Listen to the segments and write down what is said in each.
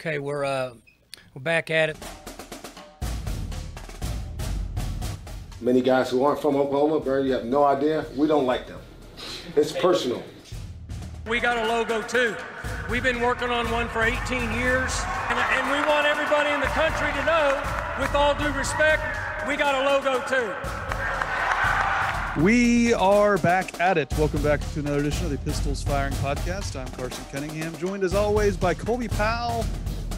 Okay, we're uh, we're back at it. Many guys who aren't from Oklahoma, Berry, you have no idea. We don't like them. It's personal. We got a logo too. We've been working on one for 18 years, and, and we want everybody in the country to know, with all due respect, we got a logo too. We are back at it. Welcome back to another edition of the Pistols Firing Podcast. I'm Carson Cunningham, joined as always by Colby Powell.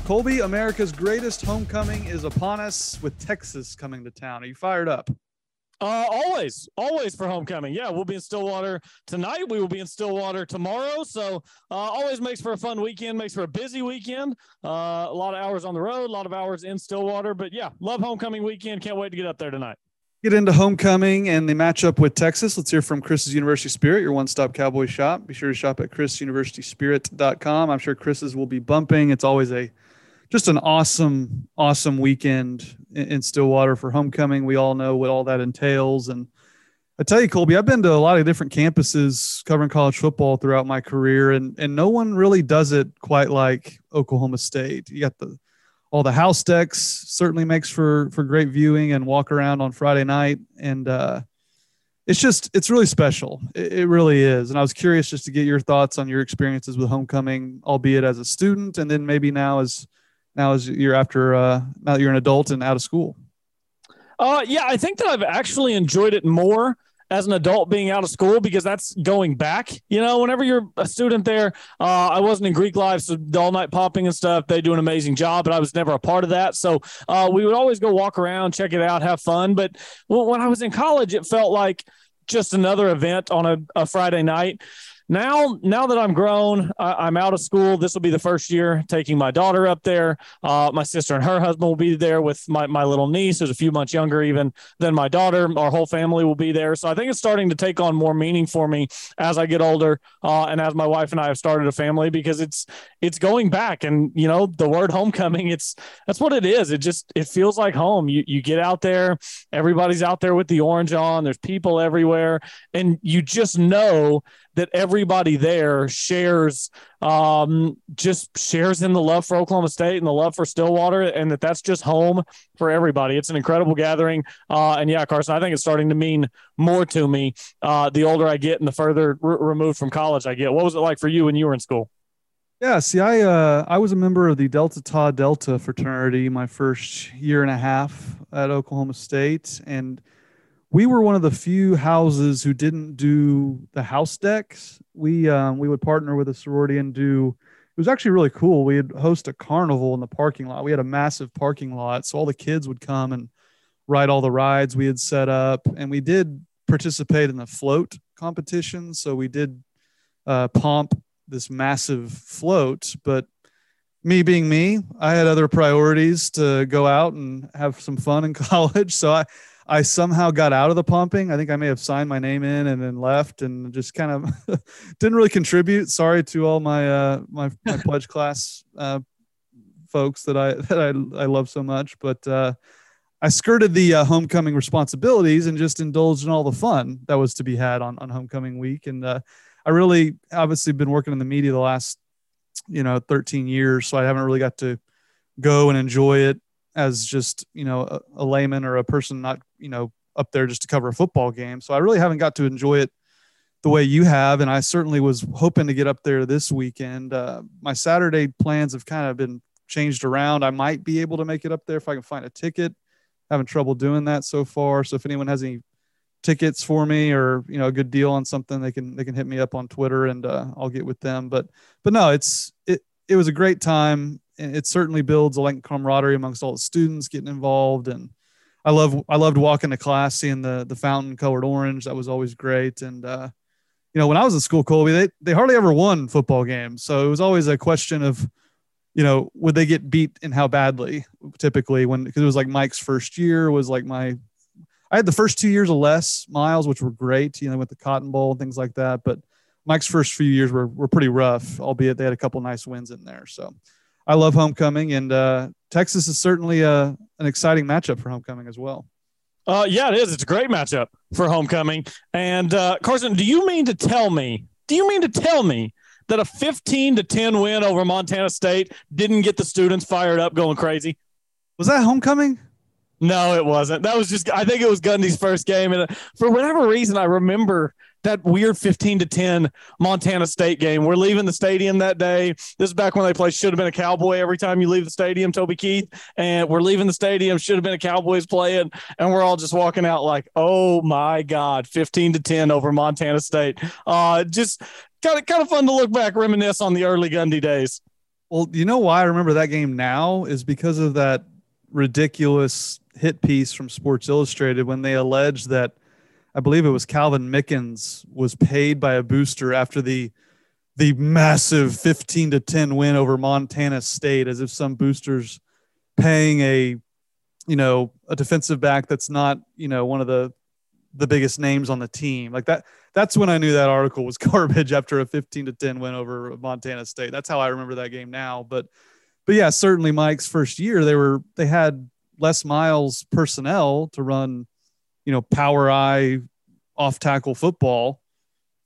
Colby, America's greatest homecoming is upon us with Texas coming to town. Are you fired up? Uh, always, always for homecoming. Yeah, we'll be in Stillwater tonight. We will be in Stillwater tomorrow. So uh, always makes for a fun weekend, makes for a busy weekend. Uh, a lot of hours on the road, a lot of hours in Stillwater. But yeah, love homecoming weekend. Can't wait to get up there tonight. Get into homecoming and the matchup with Texas. Let's hear from Chris's University Spirit, your one-stop Cowboy shop. Be sure to shop at chrisuniversityspirit.com. I'm sure Chris's will be bumping. It's always a just an awesome, awesome weekend in, Stillwater for homecoming. We all know what all that entails. And I tell you, Colby, I've been to a lot of different campuses covering college football throughout my career, and and no one really does it quite like Oklahoma State. You got the all the house decks certainly makes for for great viewing and walk around on Friday night, and uh, it's just it's really special. It, it, really is. And I was curious just to get your thoughts on your experiences with homecoming, albeit as a student, and then maybe now as now as you're after uh, now you're an adult and out of school? Uh, yeah, I think that I've actually enjoyed it more as an adult being out of school because that's going back. You know, whenever you're a student there, uh, I wasn't in Greek life, so all night pomping and stuff, they do an amazing job, but I was never a part of that. So uh, we would always go walk around, check it out, have fun. But when I was in college, it felt like just another event on a, a Friday night now now that i'm grown I, am out of school. This will be the first year taking my daughter up there. Uh, my sister and her husband will be there with my, my little niece who's a few months younger even than my daughter. Our whole family will be there. So i think it's starting to take on more meaning for me as i get older uh, and as my wife and i have started a family because it's it's going back. And you know the word homecoming it's that's what it is. It just it feels like home. You you get out there everybody's out there with the orange on there's people everywhere and you just know that everybody there shares um, just shares in the love for Oklahoma State and the love for Stillwater, and that that's just home for everybody. It's an incredible gathering, uh, and yeah, Carson, I think it's starting to mean more to me uh, the older I get and the further r- removed from college I get. What was it like for you when you were in school? Yeah, see, I uh, I was a member of the Delta Tau Delta fraternity my first year and a half at Oklahoma State, and we were one of the few houses who didn't do the house decks. We um, we would partner with a sorority and do. It was actually really cool. We'd host a carnival in the parking lot. We had a massive parking lot, so all the kids would come and ride all the rides we had set up, and we did participate in the float competition. So we did uh, pomp this massive float, but me being me, I had other priorities to go out and have some fun in college. So I I somehow got out of the pomping. I think I may have signed my name in and then left and just kind of didn't really contribute. Sorry to all my uh, my, my pledge class uh, folks that I that I, I love so much, but uh, I skirted the uh, homecoming responsibilities and just indulged in all the fun that was to be had on on homecoming week. And uh, I really obviously been working in the media the last you know 13 years, so I haven't really got to go and enjoy it as just you know a, a, layman or a person not you know up there just to cover a football game. So i really haven't got to enjoy it the way you have and i certainly was hoping to get up there this weekend. Uh, my saturday plans have kind of been changed around. I might be able to make it up there if i can find a ticket. Having trouble doing that so far. So if anyone has any tickets for me or you know a good deal on something they can they can hit me up on twitter and uh, i'll get with them. But but no it's it it was a great time. And it certainly builds a like camaraderie amongst all the students getting involved and I love I loved walking to class seeing the the fountain colored orange. That was always great. And uh, you know when I was in school Colby they they hardly ever won football games. So it was always a question of you know would they get beat and how badly typically when because it was like Mike's first year was like my I had the first two years of Les Miles which were great you know with the Cotton Bowl and things like that. But Mike's first few years were, were pretty rough albeit they had a couple nice wins in there. So I love homecoming, and uh, Texas is certainly a, uh, an exciting matchup for homecoming as well. Uh, yeah, it is. It's a great matchup for homecoming. And uh, Carson, do you mean to tell me? Do you mean to tell me that a 15 to 10 win over Montana State didn't get the students fired up going crazy? Was that homecoming? No, it wasn't. That was just I think it was Gundy's first game and for whatever reason I remember that weird 15 to 10 Montana State game. We're leaving the stadium that day. This is back when they played should have been a Cowboy every time you leave the stadium, Toby Keith. And we're leaving the stadium, should have been a Cowboys playing. And we're all just walking out like, oh my God, 15 to 10 over Montana State. Uh, just kind of kind of fun to look back, reminisce on the early Gundy days. Well, you know why I remember that game now is because of that ridiculous hit piece from Sports Illustrated when they alleged that I believe it was Calvin Mickens was paid by a booster after the the massive 15 to 10 win over Montana State as if some boosters paying a you know a defensive back that's not you know one of the the biggest names on the team. Like that that's when I knew that article was garbage after a 15 to 10 win over Montana State. That's how I remember that game now. But but yeah certainly Mike's first year they were they had Les Miles personnel to run you know, power I off tackle football.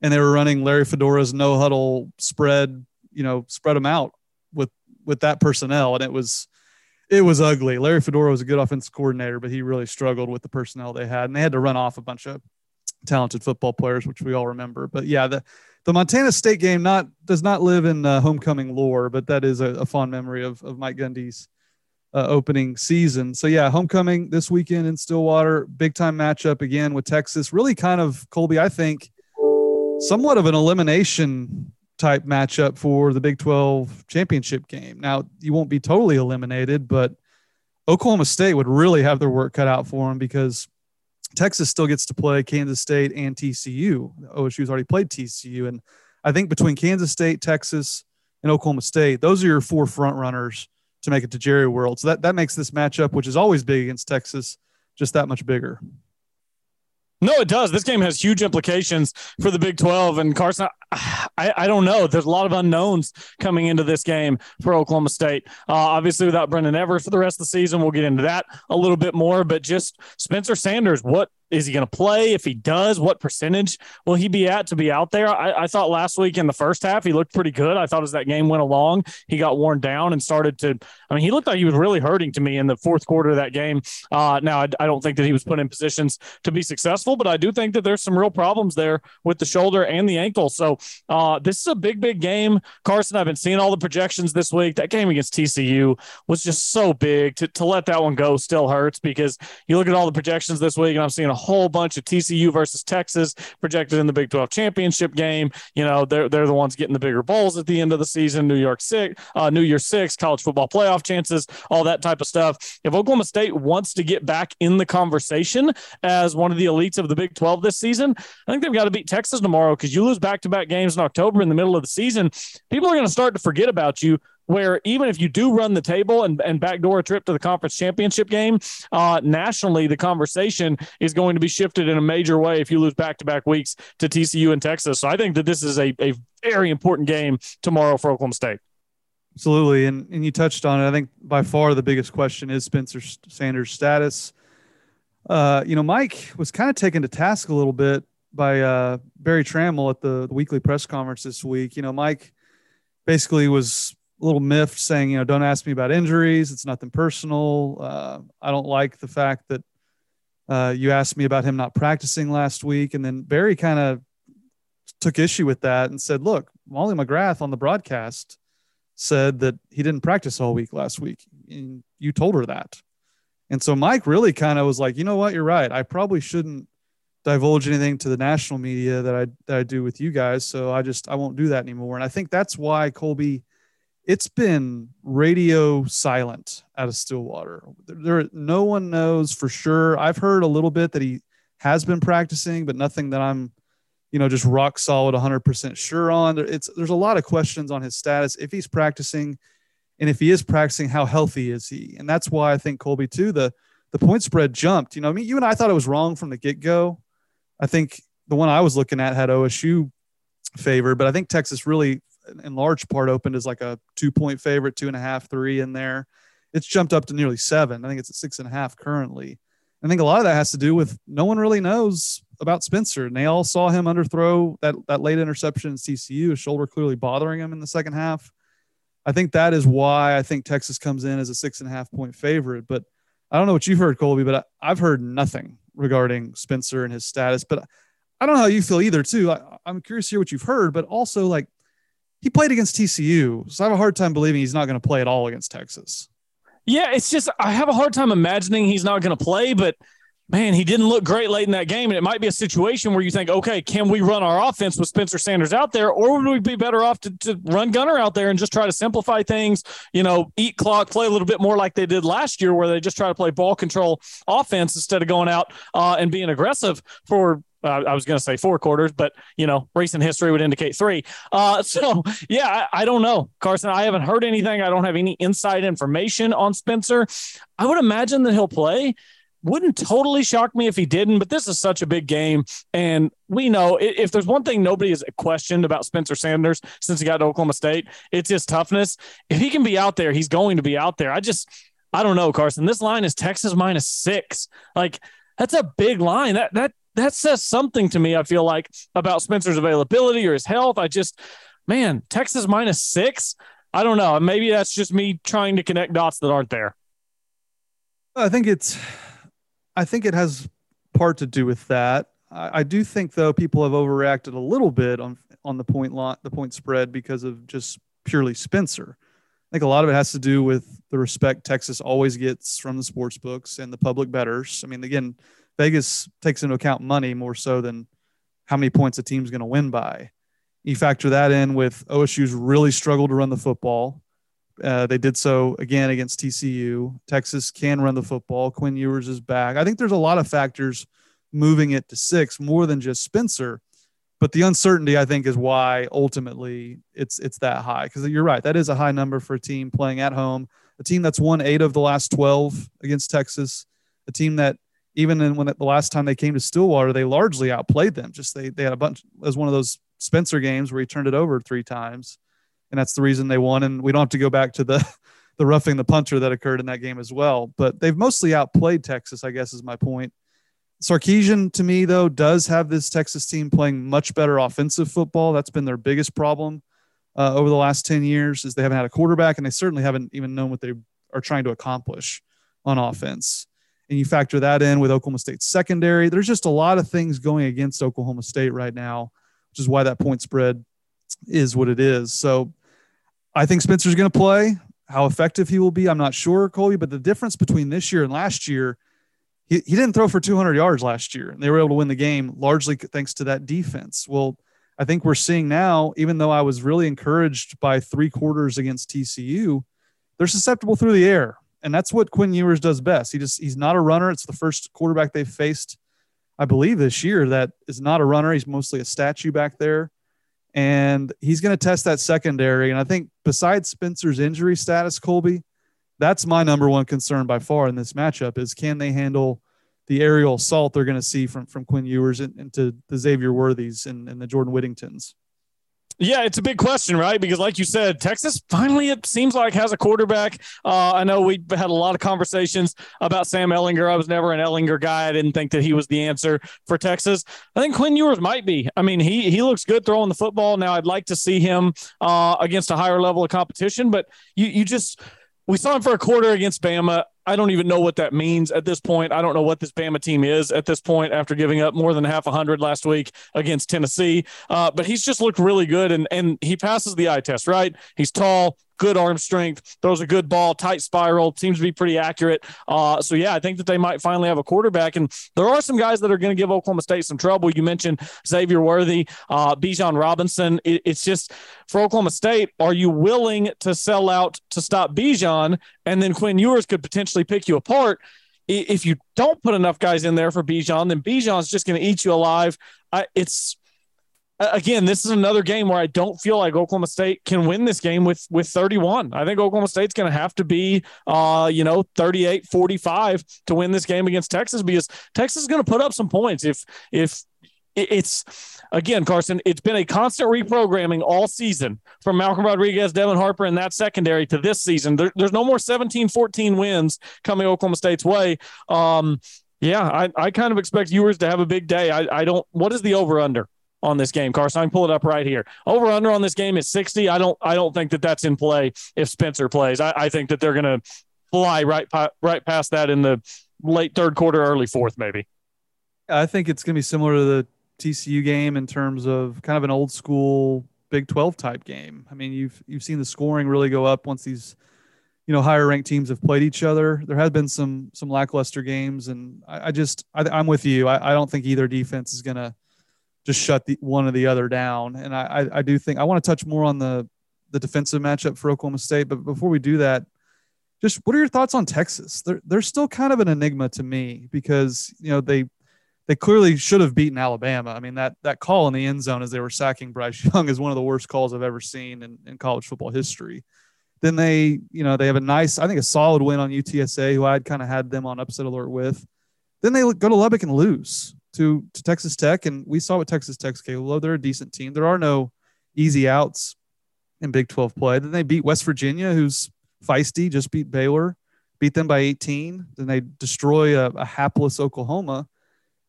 And they were running Larry Fedora's no huddle spread, you know, spread them out with with that personnel. And it was it was ugly. Larry Fedora was a good offensive coordinator, but he really struggled with the personnel they had. And they had to run off a bunch of talented football players, which we all remember. But yeah, the the Montana State game not does not live in uh, homecoming lore, but that is a, a fond memory of, of Mike Gundy's uh, opening season. So yeah, homecoming this weekend in Stillwater, big time matchup again with Texas. Really kind of Colby, I think, somewhat of an elimination type matchup for the Big 12 championship game. Now you won't be totally eliminated, but Oklahoma State would really have their work cut out for them because Texas still gets to play Kansas State and TCU. OSU's already played TCU, and I think between Kansas State, Texas, and Oklahoma State, those are your four front runners to make it to Jerry World. So that, that makes this matchup, which is always big against Texas, just that much bigger. No, it does. This game has huge implications for the Big 12. And Carson, I, I don't know. There's a lot of unknowns coming into this game for Oklahoma State. Uh, obviously, without Brendon Evers for the rest of the season, we'll get into that a little bit more. But just Spencer Sanders, what is he going to play? If he does, what percentage will he be at to be out there? I, I, thought last week in the first half he looked pretty good. I thought as that game went along, he got worn down and started to. I mean, he looked like he was really hurting to me in the fourth quarter of that game. Uh, now I, I, don't think that he was put in positions to be successful, but I do think that there's some real problems there with the shoulder and the ankle. So uh, this is a big, big game. Carson, I've been seeing all the projections this week. That game against TCU was just so big. To to let that one go still hurts because you look at all the projections this week, and I'm seeing a whole bunch of TCU versus Texas projected in the Big 12 championship game. You know, they're they're the ones getting the bigger bowls at the end of the season. New York six, uh, New Year six, college football playoff chances, all that type of stuff. If Oklahoma State wants to get back in the conversation as one of the elites of the Big 12 this season, I think they've got to beat Texas tomorrow because you lose back to back games in October in the middle of the season. People are going to start to forget about you where even if you do run the table and, and backdoor a trip to the conference championship game, uh, nationally, the conversation is going to be shifted in a major way if you lose back to back weeks to TCU and Texas. So I think that this is a, a very important game tomorrow for Oklahoma State. Absolutely. And, and you touched on it. I think by far the biggest question is Spencer Sanders' status. Uh, you know, Mike was kind of taken to task a little bit by uh, Berry Tramel at the, the weekly press conference this week. You know, Mike basically was little miffed saying, you know, don't ask me about injuries. It's nothing personal. Uh, I don't like the fact that uh, you asked me about him not practicing last week. And then Berry kind of took issue with that and said, look, Molly McGrath on the broadcast said that he didn't practice all week last week. And you told her that. And so Mike really kind of was like, you know what, you're right. I probably shouldn't divulge anything to the national media that I that I do with you guys. So I just I won't do that anymore. And I think that's why Colby – it's been radio silent out of Stillwater. There, no one knows for sure. I've heard a little bit that he has been practicing, but nothing that I'm, you know, just rock solid 100% sure on. It's there's a lot of questions on his status if he's practicing, and if he is practicing, how healthy is he? And that's why I think Colby too the the point spread jumped. You know, I mean, you and I thought it was wrong from the get go. I think the one I was looking at had OSU favored, but I think Texas really in large part opened as like a two point favorite, two and a half, three in there. It's jumped up to nearly seven. I think it's at six and a half currently. I think a lot of that has to do with no one really knows about Spencer, and they all saw him underthrow that that late interception in TCU, his shoulder clearly bothering him in the second half. I think that is why I think Texas comes in as a six and a half point favorite. But I don't know what you've heard, Colby, but I, have heard nothing regarding Spencer and his status. But I don't know how you feel either, too. I, I'm curious to hear what you've heard, but also like he played against TCU, so I have a hard time believing he's not going to play at all against Texas. Yeah, it's just I have a hard time imagining he's not going to play, but man, he didn't look great late in that game. And it might be a situation where you think, okay, can we run our offense with Spencer Sanders out there, or would we be better off to, to run Gunnar out there and just try to simplify things, you know, eat clock, play a little bit more like they did last year, where they just try to play ball control offense instead of going out uh, and being aggressive for uh, I was going to say four quarters, but you know, recent history would indicate three. Uh, so yeah, I, I, don't know, Carson. I haven't heard anything. I don't have any inside information on Spencer. I would imagine that he'll play wouldn't totally shock me if he didn't, but this is such a big game. And we know if there's one thing nobody has questioned about Spencer Sanders since he got to Oklahoma State, it's his toughness. If he can be out there, he's going to be out there. I just, I don't know, Carson. This line is Texas minus six. Like, that's a big line. That, that, that says something to me, I feel like, about Spencer's availability or his health. I just, man, Texas minus six. I don't know. Maybe that's just me trying to connect dots that aren't there. I think it's I think it has part to do with that. I, I do think though people have overreacted a little bit on on the point lot the point spread because of just purely Spencer. I think a lot of it has to do with the respect Texas always gets from the sports books and the public betters. I mean, again, Vegas takes into account money more so than how many points a team's going to win by. You factor that in with OSU's really struggled to run the football. Uh, they did so again against TCU. Texas can run the football. Quinn Ewers is back. I think there's a lot of factors moving it to six more than just Spencer. But the uncertainty, I think, is why ultimately it's it's that high. Because you're right, that is a high number for a team playing at home, a team that's won eight of the last twelve against Texas, a team that even in when the last time they came to Stillwater, they largely outplayed them. Just they they had a bunch. It was one of those Spencer games where he turned it over three times and that's the reason they won. And we don't have to go back to the the roughing the punter that occurred in that game as well. But they've mostly outplayed Texas, I guess, is my point. Sarkisian, to me, though, does have this Texas team playing much better offensive football. That's been their biggest problem uh, over the last 10 years is they haven't had a quarterback and they certainly haven't even known what they are trying to accomplish on offense. And you factor that in with Oklahoma State's secondary. There's just a lot of things going against Oklahoma State right now, which is why that point spread is what it is. So I think Spencer's going to play. How effective he will be, I'm not sure, Colby. But the difference between this year and last year, he, he didn't throw for 200 yards last year, and they were able to win the game largely thanks to that defense. Well, I think we're seeing now, even though I was really encouraged by three quarters against TCU, they're susceptible through the air. And that's what Quinn Ewers does best. He just he's not a runner. It's the first quarterback they've faced, I believe, this year that is not a runner. He's mostly a statue back there and he's going to test that secondary. And I think besides Spencer's injury status, Colby, that's my number one concern by far in this matchup is can they handle the aerial assault they're going to see from from Quinn Ewers into the Xavier Worthies and, and the Jordan Whittingtons. Yeah, it's a big question, right? Because, like you said, Texas finally, it seems like, has a quarterback. Uh, I know we had a lot of conversations about Sam Ehlinger. I was never an Ehlinger guy. I didn't think that he was the answer for Texas. I think Quinn Ewers might be. I mean, he he looks good throwing the football. Now, I'd like to see him uh, against a higher level of competition, but you you just we saw him for a quarter against Bama. I don't even know what that means at this point. I don't know what this Bama team is at this point after giving up more than half a hundred last week against Tennessee. Uh, but he's just looked really good and and he passes the eye test, right? He's tall, good arm strength, throws a good ball, tight spiral, seems to be pretty accurate. Uh, so yeah, I think that they might finally have a quarterback. And there are some guys that are going to give Oklahoma State some trouble. You mentioned Xavier Worthy, uh, Bijan Robinson. It, it's just for Oklahoma State, are you willing to sell out to stop Bijan, and then Quinn Ewers could potentially pick you apart? If you don't put enough guys in there for Bijan, then Bijan's just going to eat you alive. I, it's again, this is another game where I don't feel like Oklahoma State can win this game with with 31. I think Oklahoma State's going to have to be uh, you know, 38-45 to win this game against Texas because Texas is going to put up some points if if it's again, Carson, it's been a constant reprogramming all season from Malcolm Rodriguez, Devin Harper, and that secondary to this season. There, there's no more 17 14 wins coming Oklahoma State's way. Um, Yeah, I, I kind of expect Ewers to have a big day. I, I don't. What is the over under on this game, Carson? I can pull it up right here. Over under on this game is sixty. I don't. I don't think that that's in play if Spencer plays. I, I think that they're going to fly right right past that in the late third quarter, early fourth, maybe. I think it's going to be similar to the TCU game in terms of kind of an old school Big 12 type game. I mean, you've you've seen the scoring really go up once these you know higher ranked teams have played each other. There have been some some lackluster games, and I, I just I, am with you. I, I don't think either defense is going to just shut the one or the other down. And I, I, I do think I want to touch more on the the defensive matchup for Oklahoma State. But before we do that, just what are your thoughts on Texas? They're they're still kind of an enigma to me because you know they they clearly should have beaten Alabama. I mean that that call in the end zone as they were sacking Bryce Young is one of the worst calls I've ever seen in, in college football history. Then they, you know, they have a nice, I think a solid win on UTSA, who I'd kind of had them on upset alert with. Then they go to Lubbock and lose to to Texas Tech, and we saw what Texas Tech's capable of. They're a decent team. There are no easy outs in Big 12 play. Then they beat West Virginia, who's feisty, just beat Baylor, beat them by 18. Then they destroy a, a hapless Oklahoma.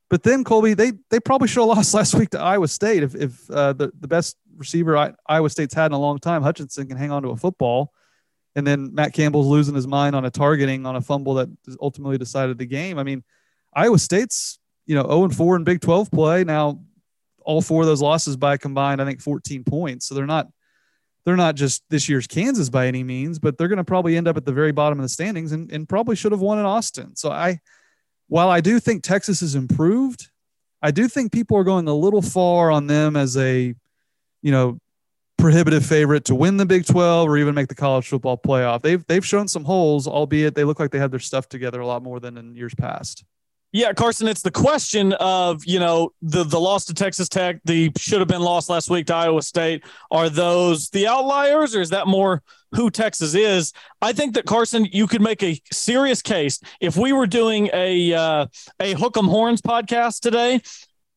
But then Colby, they they probably should have lost last week to Iowa State if if uh, the the best receiver Iowa State's had in a long time, Hutchinson, can hang on to a football, and then Matt Campbell's losing his mind on a targeting on a fumble that ultimately decided the game. I mean, Iowa State's you know 0 and 4 in Big 12 play now. All four of those losses by combined, I think, 14 points. So they're not they're not just this year's Kansas by any means, but they're going to probably end up at the very bottom of the standings and, and probably should have won in Austin. So I, while I do think Texas has improved, I do think people are going a little far on them as a, you know, prohibitive favorite to win the Big 12 or even make the college football playoff. They've they've shown some holes, albeit they look like they have their stuff together a lot more than in years past. Yeah, Carson, it's the question of, you know, the the loss to Texas Tech, the should have been lost last week to Iowa State. Are those the outliers or is that more who Texas is? I think that Carson, you could make a serious case if we were doing a uh, a Hook'em Horns podcast today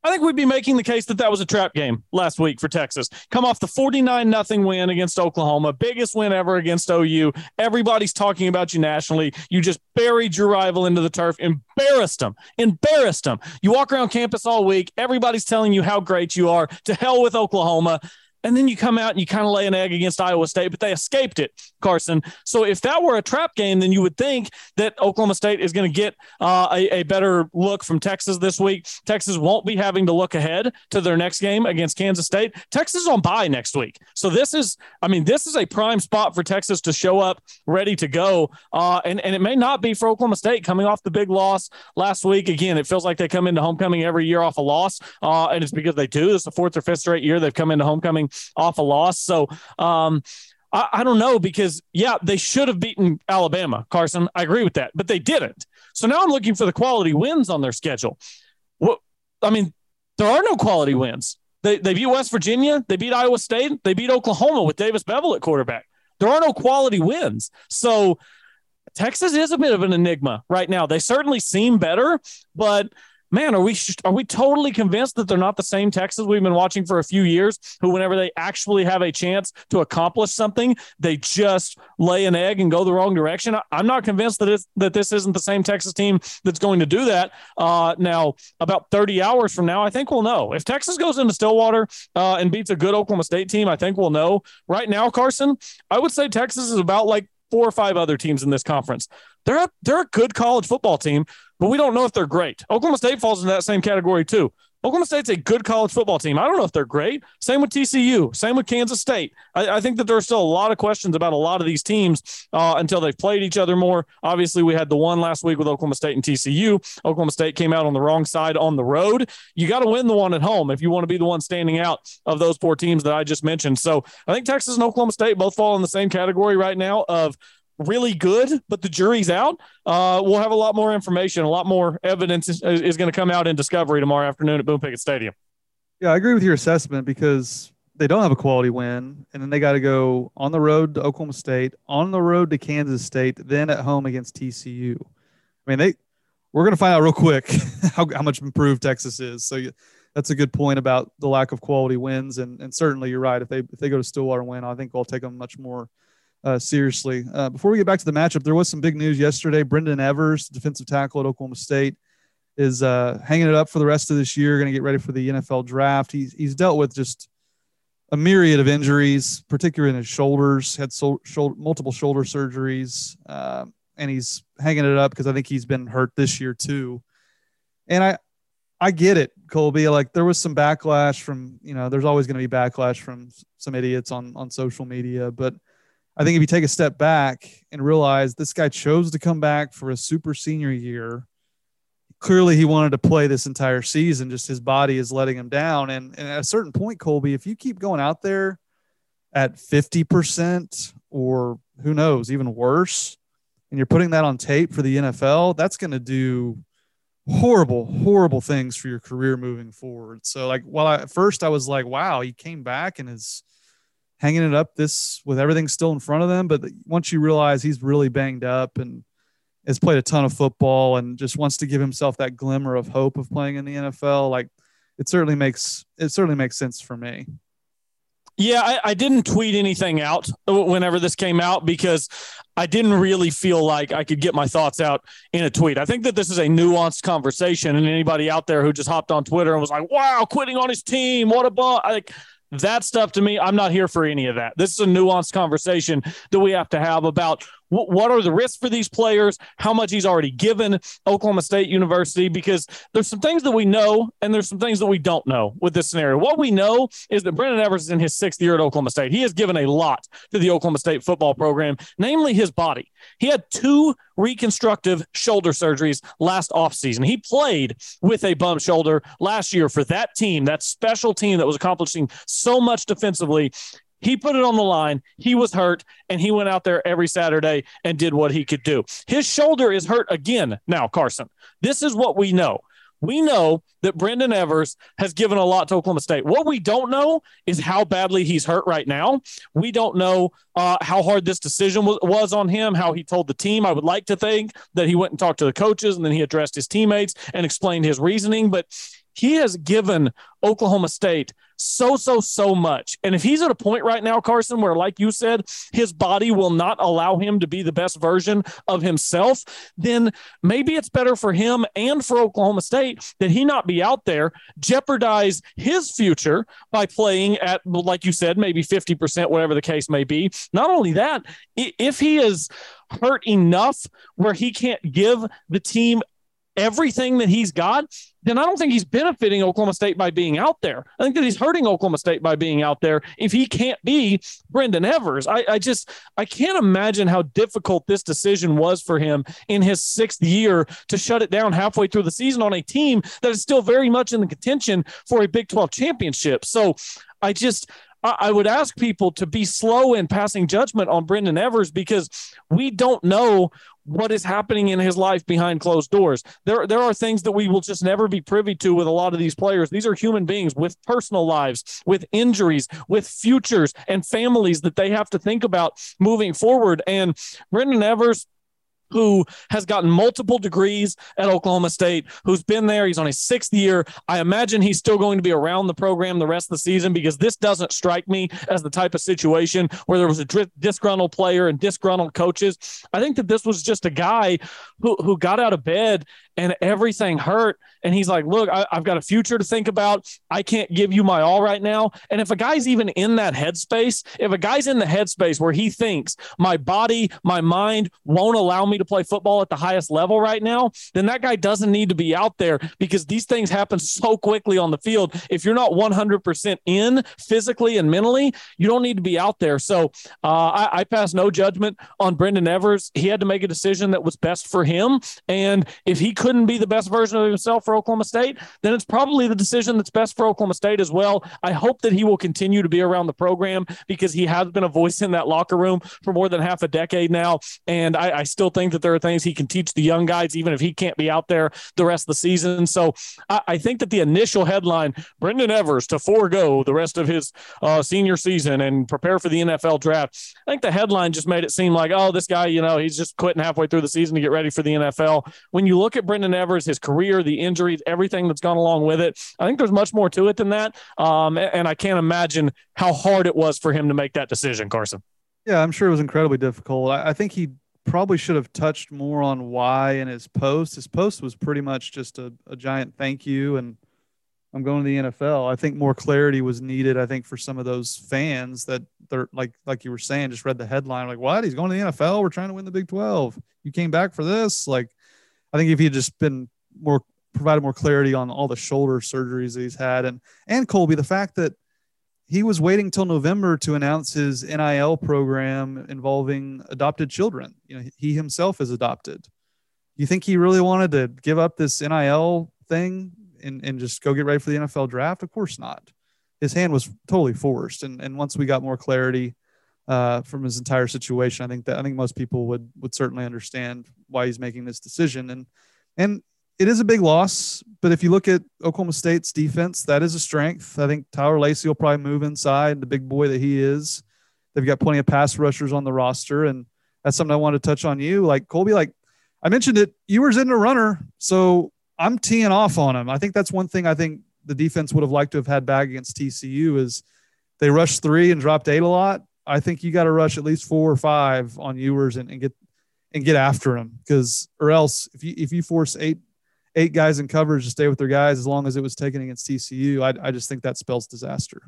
I think we'd be making the case that that was a trap game last week for Texas. Come off the 49 nothing win against Oklahoma, biggest win ever against OU. Everybody's talking about you nationally. You just buried your rival into the turf, embarrassed them, embarrassed them. You walk around campus all week. Everybody's telling you how great you are. To hell with Oklahoma. And then you come out and you kind of lay an egg against Iowa State, but they escaped it, Carson. So if that were a trap game, then you would think that Oklahoma State is going to get uh, a, a, better look from Texas this week. Texas won't be having to look ahead to their next game against Kansas State. Texas is on bye next week. So this is, I mean, this is a prime spot for Texas to show up ready to go. Uh, and, and it may not be for Oklahoma State coming off the big loss last week. Again, it feels like they come into homecoming every year off a loss. Uh, and it's because they do. This is the fourth or fifth straight year they've come into homecoming off a loss. So, um, I, I, don't know because yeah, they should have beaten Alabama, Carson. I agree with that, but they didn't. So now I'm looking for the quality wins on their schedule. What I mean, there are no quality wins. They they beat West Virginia, they beat Iowa State, they beat Oklahoma with Davis Beville at quarterback. There are no quality wins. So Texas is a bit of an enigma right now. They certainly seem better, but man, are we are we totally convinced that they're not the same Texas we've been watching for a few years? Who, whenever they actually have a chance to accomplish something, they just lay an egg and go the wrong direction. I'm not convinced that it's that this isn't the same Texas team that's going to do that. Uh, now, about 30 hours from now, I think we'll know if Texas goes into Stillwater uh, and beats a good Oklahoma State team. I think we'll know. Right now, Carson, I would say Texas is about like four or five other teams in this conference. They're a, they're a good college football team, but we don't know if they're great. Oklahoma State falls into that same category too. Oklahoma State's a good college football team. I don't know if they're great. Same with TCU. Same with Kansas State. I, I think that there are still a lot of questions about a lot of these teams uh, until they've played each other more. Obviously, we had the one last week with Oklahoma State and TCU. Oklahoma State came out on the wrong side on the road. You got to win the one at home if you want to be the one standing out of those four teams that I just mentioned. So I think Texas and Oklahoma State both fall in the same category right now of really good, but the jury's out. Uh, we'll have a lot more information, a lot more evidence is, is going to come out in Discovery tomorrow afternoon at Boone Pickens Stadium. Yeah, I agree with your assessment because they don't have a quality win, and then they got to go on the road to Oklahoma State, on the road to Kansas State, then at home against TCU. I mean, they we're going to find out real quick how, how much improved Texas is. So you, that's a good point about the lack of quality wins, and and certainly you're right. If they if they go to Stillwater and win, I think we'll take them much more uh, seriously. Uh, before we get back to the matchup, there was some big news yesterday. Brendon Evers, defensive tackle at Oklahoma State, is uh, hanging it up for the rest of this year. Going to get ready for the NFL draft. He's he's dealt with just a myriad of injuries, particularly in his shoulders. Had so, shoulder, multiple shoulder surgeries, uh, and he's hanging it up because I think he's been hurt this year too. And I I get it, Colby. Like there was some backlash from you know. There's always going to be backlash from some idiots on on social media, but I think if you take a step back and realize this guy chose to come back for a super senior year, clearly he wanted to play this entire season. Just his body is letting him down. And, and at a certain point, Colby, if you keep going out there at 50% or who knows, even worse, and you're putting that on tape for the NFL, that's going to do horrible, horrible things for your career moving forward. So, like, while I, at first I was like, wow, he came back and is hanging it up this with everything still in front of them. But once you realize he's really banged up and has played a ton of football and just wants to give himself that glimmer of hope of playing in the NFL, like it certainly makes it certainly makes sense for me. Yeah, I, I, didn't tweet anything out whenever this came out because I didn't really feel like I could get my thoughts out in a tweet. I think that this is a nuanced conversation, and anybody out there who just hopped on Twitter and was like, "Wow, quitting on his team, what a bum!" Like that stuff to me, I'm not here for any of that. This is a nuanced conversation that we have to have about what are the risks for these players, how much he's already given Oklahoma State University, because there's some things that we know and there's some things that we don't know with this scenario. What we know is that Brendon Evers is in his sixth year at Oklahoma State. He has given a lot to the Oklahoma State football program, namely his body. He had two reconstructive shoulder surgeries last offseason. He played with a bum shoulder last year for that team, that special team that was accomplishing so much defensively. He put it on the line. He was hurt, and he went out there every Saturday and did what he could do. His shoulder is hurt again now, Carson. This is what we know. We know that Brendon Evers has given a lot to Oklahoma State. What we don't know is how badly he's hurt right now. We don't know uh, how hard this decision was, was on him, how he told the team. I would like to think that he went and talked to the coaches and then he addressed his teammates and explained his reasoning. But he has given Oklahoma State so, so, so much. And if he's at a point right now, Carson, where, like you said, his body will not allow him to be the best version of himself, then maybe it's better for him and for Oklahoma State that he not be out there, jeopardize his future by playing at, like you said, maybe 50%, whatever the case may be. Not only that, if he is hurt enough where he can't give the team everything that he's got, then I don't think he's benefiting Oklahoma State by being out there. I think that he's hurting Oklahoma State by being out there if he can't be Brendon Evers. I, I just I can't imagine how difficult this decision was for him in his sixth year to shut it down halfway through the season on a team that is still very much in the contention for a Big 12 championship. So I just I would ask people to be slow in passing judgment on Brendon Evers because we don't know what is happening in his life behind closed doors. There, there are things that we will just never be privy to with a lot of these players. These are human beings with personal lives, with injuries, with futures and families that they have to think about moving forward. And Brendon Evers, who has gotten multiple degrees at Oklahoma State, who's been there. He's on his sixth year. I imagine he's still going to be around the program the rest of the season because this doesn't strike me as the type of situation where there was a disgruntled player and disgruntled coaches. I think that this was just a guy who, who got out of bed and everything hurt. And he's like, Look, I, have got a future to think about. I can't give you my all right now. And if a guy's even in that headspace, if a guy's in the headspace where he thinks my body, my mind won't allow me to play football at the highest level right now, then that guy doesn't need to be out there because these things happen so quickly on the field. If you're not 100% in physically and mentally, you don't need to be out there. So uh, I, I pass no judgment on Brendon Evers. He had to make a decision that was best for him. And if he couldn't be the best version of himself for Oklahoma State, then it's probably the decision that's best for Oklahoma State as well. I hope that he will continue to be around the program because he has been a voice in that locker room for more than half a decade now. And I, I still think that there are things he can teach the young guys, even if he can't be out there the rest of the season. So I, I think that the initial headline, Brendon Evers to forego the rest of his uh, senior season and prepare for the NFL draft, I think the headline just made it seem like, oh, this guy, you know, he's just quitting halfway through the season to get ready for the NFL. When you look at Brendon Evers, his career, the injuries, everything that's gone along with it. I think there's much more to it than that. Um, and I can't imagine how hard it was for him to make that decision, Carson. Yeah, I'm sure it was incredibly difficult. I, I think he probably should have touched more on why in his post. His post was pretty much just a, a giant thank you and I'm going to the NFL. I think more clarity was needed. I think for some of those fans that they're like, like you were saying, just read the headline, like, what? He's going to the NFL. We're trying to win the Big 12. You came back for this. Like, I think if he had just been more provided more clarity on all the shoulder surgeries that he's had, and and Colby, the fact that he was waiting till November to announce his NIL program involving adopted children. You know, he himself is adopted. You think he really wanted to give up this NIL thing and, and just go get ready for the NFL draft? Of course not. His hand was totally forced. And, and once we got more clarity uh, from his entire situation, I think that I think most people would would certainly understand why he's making this decision. And and it is a big loss, but if you look at Oklahoma State's defense, that is a strength. I think Tyler Lacey will probably move inside, the big boy that he is. They've got plenty of pass rushers on the roster, and that's something I want to touch on you. Like Colby, like I mentioned it, Ewers in a runner, so I'm teeing off on him. I think that's one thing I think the defense would have liked to have had back against TCU is they rushed three and dropped eight a lot. I think you got to rush at least four or five on Ewers and, and get and get after him because or else if you if you force eight eight guys in coverage to stay with their guys as long as it was taken against TCU, I, I just think that spells disaster.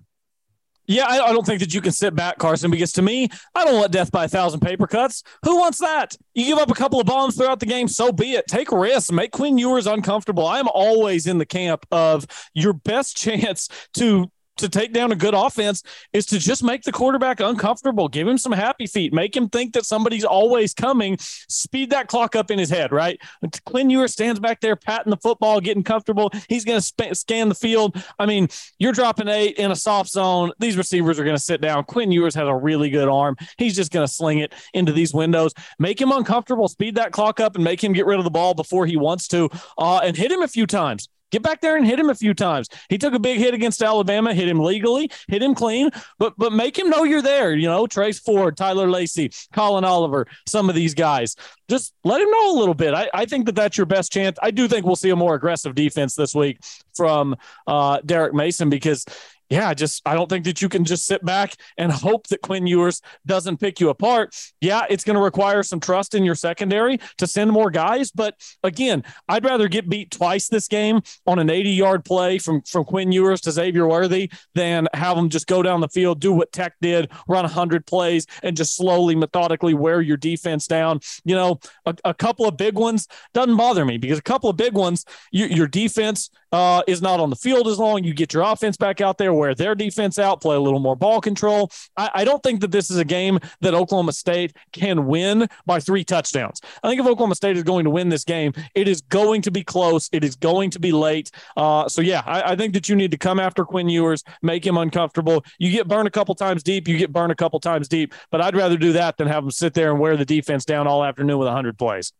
Yeah, I, I, don't think that you can sit back, Carson, because to me, I don't want death by a thousand paper cuts. Who wants that? You give up a couple of bombs throughout the game, so be it. Take risks, make Quinn Ewers uncomfortable. I am always in the camp of your best chance to to take down a good offense is to just make the quarterback uncomfortable, give him some happy feet, make him think that somebody's always coming, speed that clock up in his head, right? Quinn Ewers stands back there patting the football, getting comfortable. He's going to sp- scan the field. I mean, you're dropping eight in a soft zone. These receivers are going to sit down. Quinn Ewers has a really good arm. He's just going to sling it into these windows, make him uncomfortable, speed that clock up, and make him get rid of the ball before he wants to, uh, and hit him a few times. Get back there and hit him a few times. He took a big hit against Alabama, hit him legally, hit him clean, but but make him know you're there. You know, Trace Ford, Tyler Lacey, Collin Oliver, some of these guys. Just let him know a little bit. I, I think that that's your best chance. I do think we'll see a more aggressive defense this week from uh, Derek Mason because yeah, I just I don't think that you can just sit back and hope that Quinn Ewers doesn't pick you apart. Yeah, it's going to require some trust in your secondary to send more guys, but again, I'd rather get beat twice this game on an 80-yard play from from Quinn Ewers to Xavier Worthy than have them just go down the field, do what Tech did, run 100 plays and just slowly methodically wear your defense down. You know, a, a couple of big ones doesn't bother me because a couple of big ones, you, your defense uh, is not on the field as long. You get your offense back out there, wear their defense out, play a little more ball control. I, I, don't think that this is a game that Oklahoma State can win by three touchdowns. I think if Oklahoma State is going to win this game, it is going to be close. It is going to be late. Uh, so yeah, I, I think that you need to come after Quinn Ewers, make him uncomfortable. You get burned a couple times deep, you get burned a couple times deep. But I'd rather do that than have him sit there and wear the defense down all afternoon with 100 plays.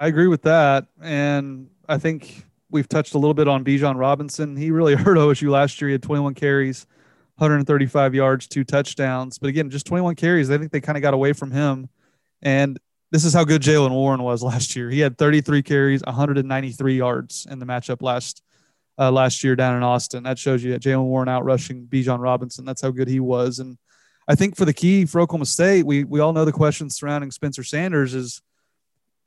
I agree with that. And I think we've touched a little bit on Bijan Robinson. He really hurt OSU last year. He had 21 carries, 135 yards, two touchdowns. But again, just 21 carries. I think they kind of got away from him. And this is how good Jaylen Warren was last year. He had 33 carries, 193 yards in the matchup last uh, last year down in Austin. That shows you that Jaylen Warren out rushing Bijan Robinson. That's how good he was. And I think for the key for Oklahoma State, we we all know the questions surrounding Spencer Sanders is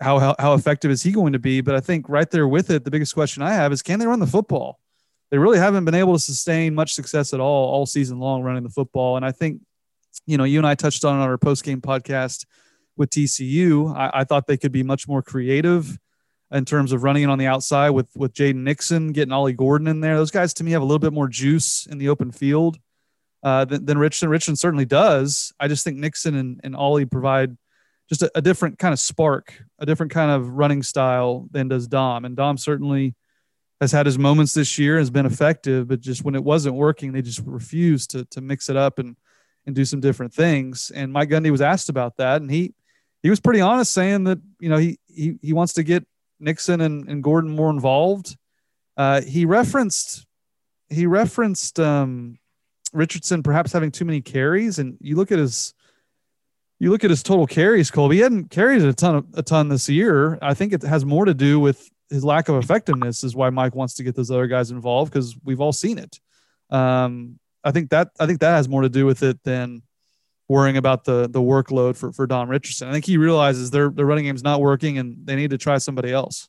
how, how effective is he going to be? But I think right there with it, the biggest question I have is can they run the football? They really haven't been able to sustain much success at all all season long running the football. And I think, you know, you and I touched on on our post game podcast with TCU. I, I, thought they could be much more creative in terms of running it on the outside with with Jaden Nixon, getting Ollie Gordon in there. Those guys to me have a little bit more juice in the open field uh, than, than Richardson. Richardson certainly does. I just think Nixon and, and Ollie provide just a, a, different kind of spark, a different kind of running style than does Dom. And Dom certainly has had his moments this year, has been effective, but just when it wasn't working, they just refused to to mix it up and and do some different things. And Mike Gundy was asked about that, and he he was pretty honest, saying that you know he he he wants to get Nixon and, and Gordon more involved. Uh, he referenced he referenced um, Richardson perhaps having too many carries, and you look at his you look at his total carries, Colby. He hadn't carried a ton of, a ton this year. I think it has more to do with his lack of effectiveness is why Mike wants to get those other guys involved because we've all seen it. Um, I think that I think that has more to do with it than worrying about the the workload for for Dom Richardson. I think he realizes their their running game's not working and they need to try somebody else.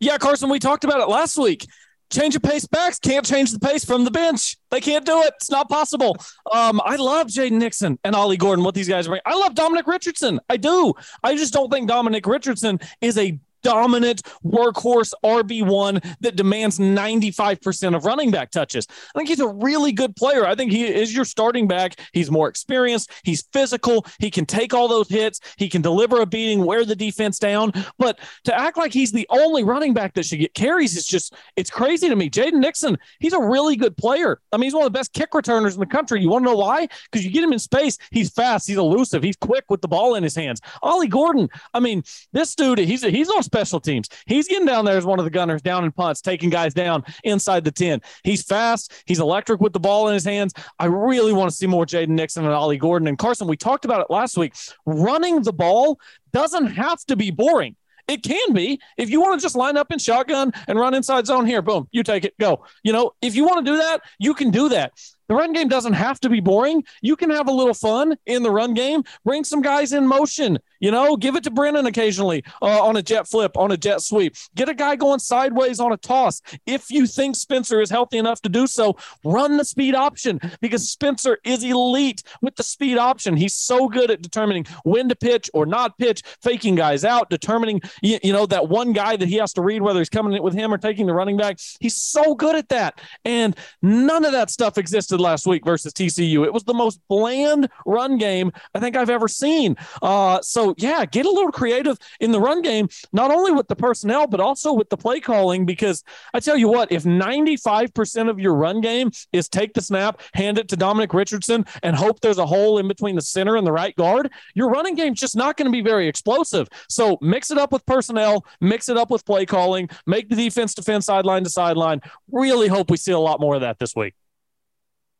Yeah, Carson, we talked about it last week. Change of pace backs can't change the pace from the bench. They can't do it. It's not possible. Um, I love Jaden Nixon and Ollie Gordon, what these guys bring. I love Dominic Richardson. I do. I just don't think Dominic Richardson is a dominant workhorse RB1 that demands 95% of running back touches. I think he's a really good player. I think he is your starting back. He's more experienced. He's physical. He can take all those hits. He can deliver a beating, wear the defense down. But to act like he's the only running back that should get carries is just, it's crazy to me. Jaden Nixon, he's a really good player. I mean, he's one of the best kick returners in the country. You want to know why? Because you get him in space. He's fast. He's elusive. He's quick with the ball in his hands. Ollie Gordon, I mean, this dude, he's, he's on special teams. He's getting down there as one of the gunners down in punts, taking guys down inside the 10. He's fast. He's electric with the ball in his hands. I really want to see more Jaden Nixon and Ollie Gordon. And Carson, we talked about it last week. Running the ball doesn't have to be boring. It can be if you want to just line up in shotgun and run inside zone here, boom, you take it, go. You know, if you want to do that, you can do that. The run game doesn't have to be boring. You can have a little fun in the run game. Bring some guys in motion. You know, give it to Brennan occasionally uh, on a jet flip, on a jet sweep. Get a guy going sideways on a toss. If you think Spencer is healthy enough to do so, run the speed option because Spencer is elite with the speed option. He's so good at determining when to pitch or not pitch, faking guys out, determining, you, you know, that one guy that he has to read whether he's coming in with him or taking the running back. He's so good at that. And none of that stuff existed last week versus TCU. It was the most bland run game I think I've ever seen. Uh, so yeah, get a little creative in the run game, not only with the personnel but also with the play calling. Because I tell you what, if 95% of your run game is take the snap, hand it to Dominic Richardson, and hope there's a hole in between the center and the right guard, your running game's just not going to be very explosive. So mix it up with personnel, mix it up with play calling, make the defense defend sideline to sideline. Really hope we see a lot more of that this week.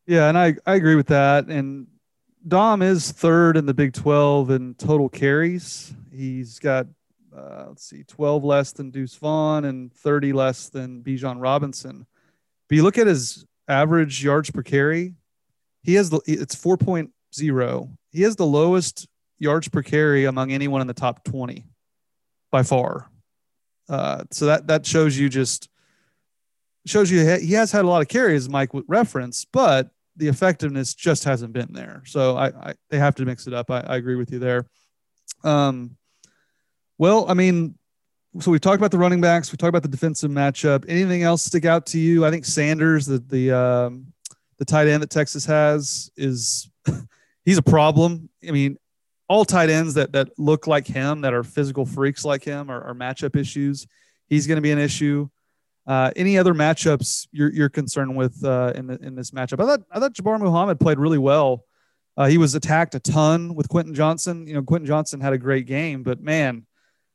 Yeah, and I, I agree with that. And Dom is third in the Big 12 in total carries. He's got, uh, let's see, 12 less than Deuce Vaughn and 30 less than Bijan Robinson. But you look at his average yards per carry, he has the, it's 4.0. He has the lowest yards per carry among anyone in the top 20 by far. Uh, so that, that shows you just, shows you he has had a lot of carries, Mike reference, but the effectiveness just hasn't been there. So I, I they have to mix it up. I, I, agree with you there. Um, well, I mean, so we've talked about the running backs. We talked about the defensive matchup. Anything else stick out to you? I think Sanders, the the um, the tight end that Texas has, is he's a problem. I mean, all tight ends that that look like him, that are physical freaks like him, are, are matchup issues. He's going to be an issue. Uh, any other matchups you're, you're concerned with uh, in the, in this matchup? I thought I thought Jabbar Muhammad played really well. Uh, he was attacked a ton with Quentin Johnston. You know, Quentin Johnston had a great game, but man,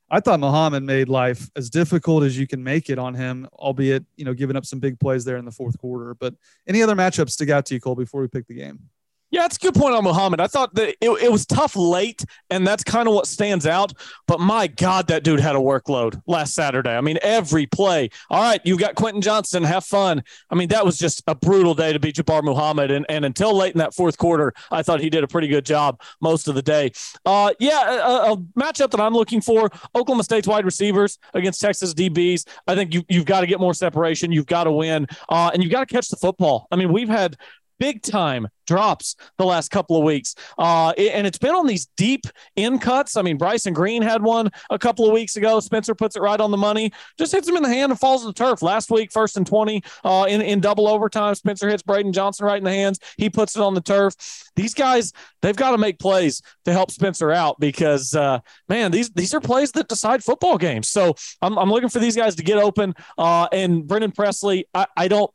I thought Muhammad made life as difficult as you can make it on him, albeit you know giving up some big plays there in the fourth quarter. But any other matchups stick out to you, Cole, before we pick the game? Yeah, it's a good point on Muhammad. I thought that it, it was tough late, and that's kind of what stands out. But my God, that dude had a workload last Saturday. I mean, every play. All right, you've got Quentin Johnston. Have fun. I mean, that was just a brutal day to beat Jabbar Muhammad. And, and until late in that fourth quarter, I thought he did a pretty good job most of the day. Uh, yeah, a, a matchup that I'm looking for Oklahoma State's wide receivers against Texas DBs. I think you, you've got to get more separation. You've got to win, uh, and you've got to catch the football. I mean, we've had big time drops the last couple of weeks. Uh, and it's been on these deep in cuts. I mean, Bryson Green had one a couple of weeks ago. Spencer puts it right on the money, just hits him in the hand and falls to the turf. Last week, first and 20 uh, in, in double overtime, Spencer hits Braydon Johnson right in the hands. He puts it on the turf. These guys, they've got to make plays to help Spencer out because, uh, man, these, these are plays that decide football games. So I'm, I'm looking for these guys to get open. Uh, and Brennan Presley, I, I don't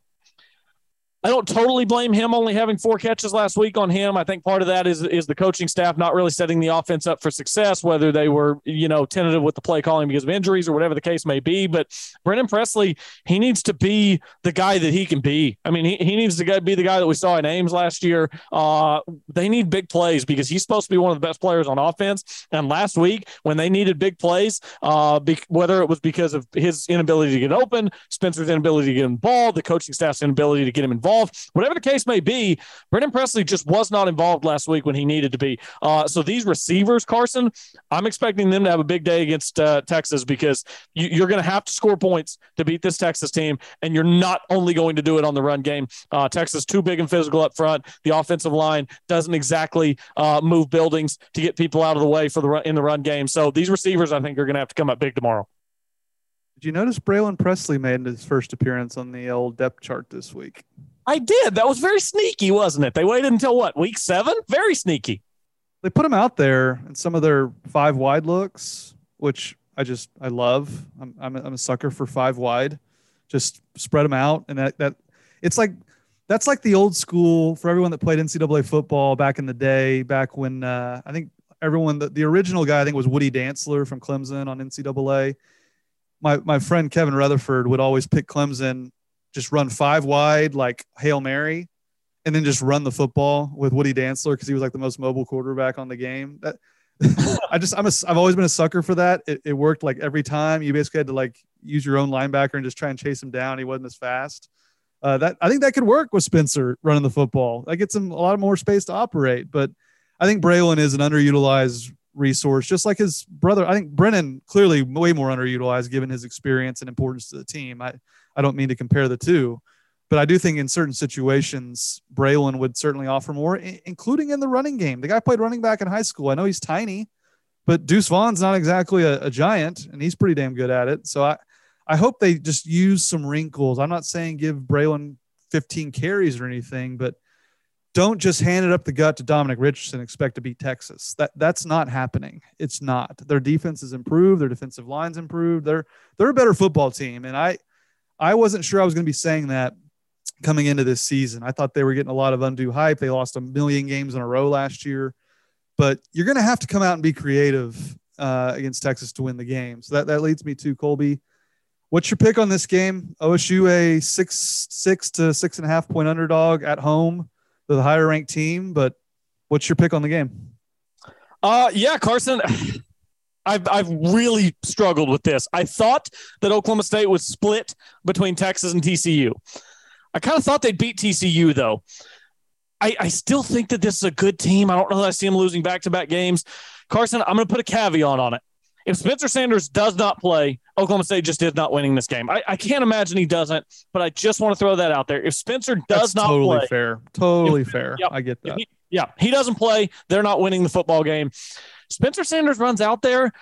I don't totally blame him only having four catches last week on him. I think part of that is is the coaching staff not really setting the offense up for success, whether they were you know tentative with the play calling because of injuries or whatever the case may be. But Brennan Presley, he needs to be the guy that he can be. I mean, he, he needs to be the guy that we saw in Ames last year. Uh, they need big plays because he's supposed to be one of the best players on offense. And last week when they needed big plays, uh, be, whether it was because of his inability to get open, Spencer's inability to get involved, the coaching staff's inability to get him involved involved. Whatever the case may be, Brennan Presley just was not involved last week when he needed to be. Uh, so these receivers, Carson, I'm expecting them to have a big day against uh, Texas because you, you're going to have to score points to beat this Texas team, and you're not only going to do it on the run game. Uh, Texas too big and physical up front. The offensive line doesn't exactly uh, move buildings to get people out of the way for the run, in the run game. So these receivers, I think, are going to have to come up big tomorrow. Did you notice Braylon Presley made his first appearance on the old depth chart this week? I did. That was very sneaky, wasn't it? They waited until what, week seven? Very sneaky. They put him out there in some of their five wide looks, which I just I love. I'm I'm a, I'm a sucker for five wide. Just spread them out, and that that it's like that's like the old school for everyone that played NCAA football back in the day. Back when uh, I think everyone the, the original guy I think was Woody Dantzler from Clemson on NCAA my my friend Kevin Rutherford would always pick Clemson, just run five wide like Hail Mary, and then just run the football with Woody Dantzler because he was like the most mobile quarterback on the game. That I just I'm a I've always been a sucker for that. It, it worked like every time. You basically had to like use your own linebacker and just try and chase him down. He wasn't as fast. Uh, that I think that could work with Spencer running the football. That gets him a lot more space to operate. But I think Braylon is an underutilized resource, just like his brother. I think Brennan clearly way more underutilized given his experience and importance to the team. I, I don't mean to compare the two, but I do think in certain situations, Braylon would certainly offer more, including in the running game. The guy played running back in high school. I know he's tiny, but Deuce Vaughn's not exactly a, a giant, and he's pretty damn good at it. So I, I hope they just use some wrinkles. I'm not saying give Braylon 15 carries or anything, but don't just hand it up the gut to Dominic Richardson and expect to beat Texas. That that's not happening. It's not. Their defense is improved. Their defensive lines improved. They're they're a better football team. And I I wasn't sure I was going to be saying that coming into this season. I thought they were getting a lot of undue hype. They lost a million games in a row last year, but you're going to have to come out and be creative uh, against Texas to win the game. So that that leads me to Colby. What's your pick on this game? OSU a six six to six and a half point underdog at home the higher ranked team. But what's your pick on the game? Uh, yeah, Carson. I've, I've really struggled with this. I thought that Oklahoma State was split between Texas and TCU. I kind of thought they'd beat TCU, though. I, I still think that this is a good team. I don't know that I see them losing back to back games. Carson, I'm going to put a caveat on it. If Spencer Sanders does not play, Oklahoma State just is not winning this game. I, I can't imagine he doesn't, but I just want to throw that out there. If Spencer does That's not totally play, fair, totally if, fair. Yep, I get that. He, yeah, he doesn't play. They're not winning the football game. Spencer Sanders runs out there.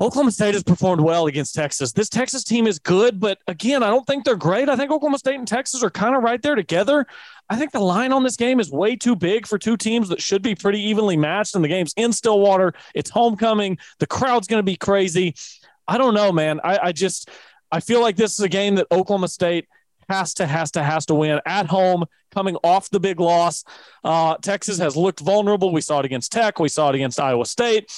Oklahoma State has performed well against Texas. This Texas team is good, but again, I don't think they're great. I think Oklahoma State and Texas are kind of right there together. I think the line on this game is way too big for two teams that should be pretty evenly matched. And the game's in Stillwater. It's homecoming. The crowd's going to be crazy. I don't know, man. I, I just I feel like this is a game that Oklahoma State has to has to has to win at home coming off the big loss. Uh, texas has looked vulnerable. We saw it against tech. We saw it against iowa state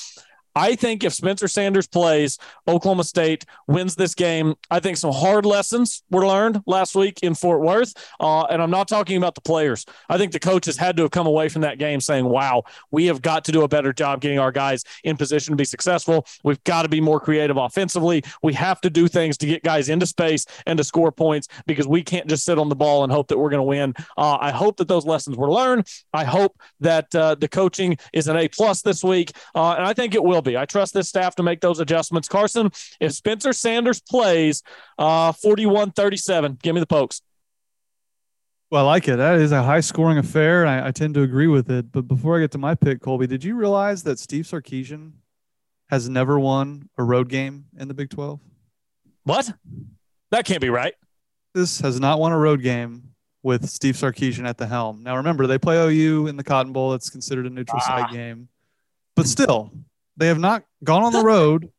I think if Spencer Sanders plays, Oklahoma State wins this game. I think some hard lessons were learned last week in Fort Worth. Uh, and I'm not talking about the players. I think the coaches had to have come away from that game saying, wow, we have got to do a better job getting our guys in position to be successful. We've got to be more creative offensively. We have to do things to get guys into space and to score points because we can't just sit on the ball and hope that we're going to win. Uh, I hope that those lessons were learned. I hope that uh, the coaching is an A plus this week. Uh, and I think it will I trust this staff to make those adjustments. Carson, if Spencer Sanders plays uh, 41 37, give me the pokes. Well, I like it. That is a high scoring affair. I, I, tend to agree with it. But before I get to my pick, Colby, did you realize that Steve Sarkisian has never won a road game in the Big 12? What? That can't be right. This has not won a road game with Steve Sarkisian at the helm. Now, remember, they play OU in the Cotton Bowl. It's considered a neutral ah. site game. But still, they have not gone on the road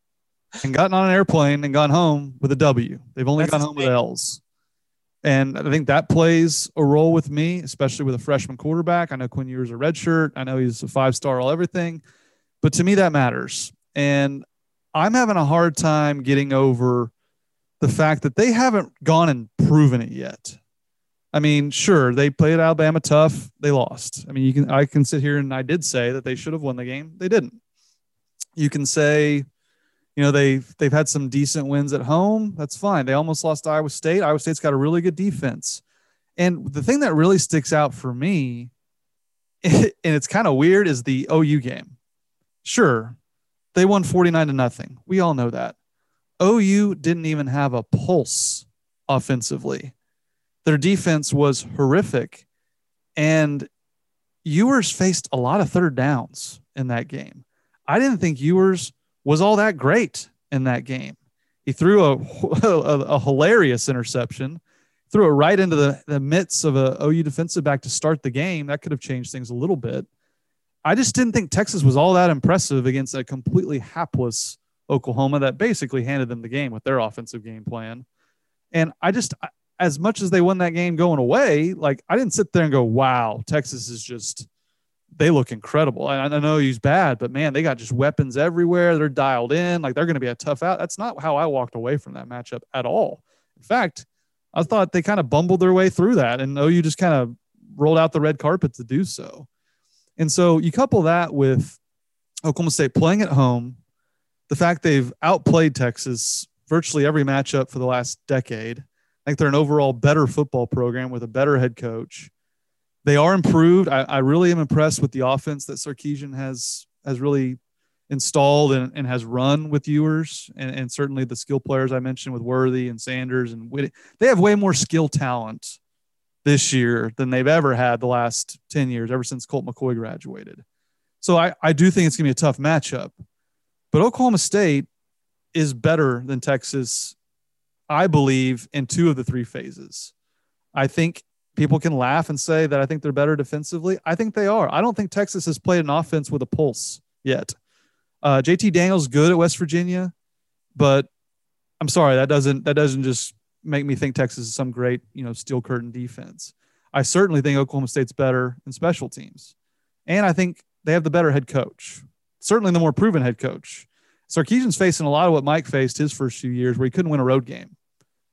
and gotten on an airplane and gone home with a W. They've only That's gone home with L's. And I think that plays a role with me, especially with a freshman quarterback. I know Quinn Ewers a red shirt. I know he's a five star all everything. But to me, that matters. And I'm having a hard time getting over the fact that they haven't gone and proven it yet. I mean, sure, they played Alabama tough. They lost. I mean, you can I can sit here and I did say that they should have won the game. They didn't you can say, you know, they've they've had some decent wins at home. That's fine. They almost lost Iowa State. Iowa State's got a really good defense. And the thing that really sticks out for me, and it's kind of weird, is the OU game. Sure, they won 49 to nothing. We all know that. OU didn't even have a pulse offensively. Their defense was horrific. And Ewers faced a lot of third downs in that game. I didn't think Ewers was all that great in that game. He threw a, a, a hilarious interception, threw it right into the, the midst of a OU defensive back to start the game. That could have changed things a little bit. I just didn't think Texas was all that impressive against a completely hapless Oklahoma that basically handed them the game with their offensive game plan. And I just, as much as they won that game going away, like I didn't sit there and go, wow, Texas is just, they look incredible. I, I know he's bad, but man, they got just weapons everywhere. They're dialed in. Like they're going to be a tough out. That's not how I walked away from that matchup at all. In fact, I thought they kind of bumbled their way through that, and OU just kind of rolled out the red carpet to do so. And so you couple that with Oklahoma State playing at home, the fact they've outplayed Texas virtually every matchup for the last decade. I think they're an overall better football program with a better head coach. They are improved. I, I really am impressed with the offense that Sarkisian has has really installed and, and has run with Ewers and, and certainly the skill players I mentioned with Worthy and Sanders and Whitty. They have way more skill talent this year than they've ever had the last 10 years, ever since Colt McCoy graduated. So I, I do think it's going to be a tough matchup. But Oklahoma State is better than Texas, I believe, in two of the three phases. I think people can laugh and say that I think they're better defensively. I think they are. I don't think Texas has played an offense with a pulse yet. Uh, JT Daniels good at West Virginia, but I'm sorry that doesn't that doesn't just make me think Texas is some great you know steel curtain defense. I certainly think Oklahoma State's better in special teams, and I think they have the better head coach certainly the more proven head coach. Sarkisian's facing a lot of what Mike faced his first few years, where he couldn't win a road game.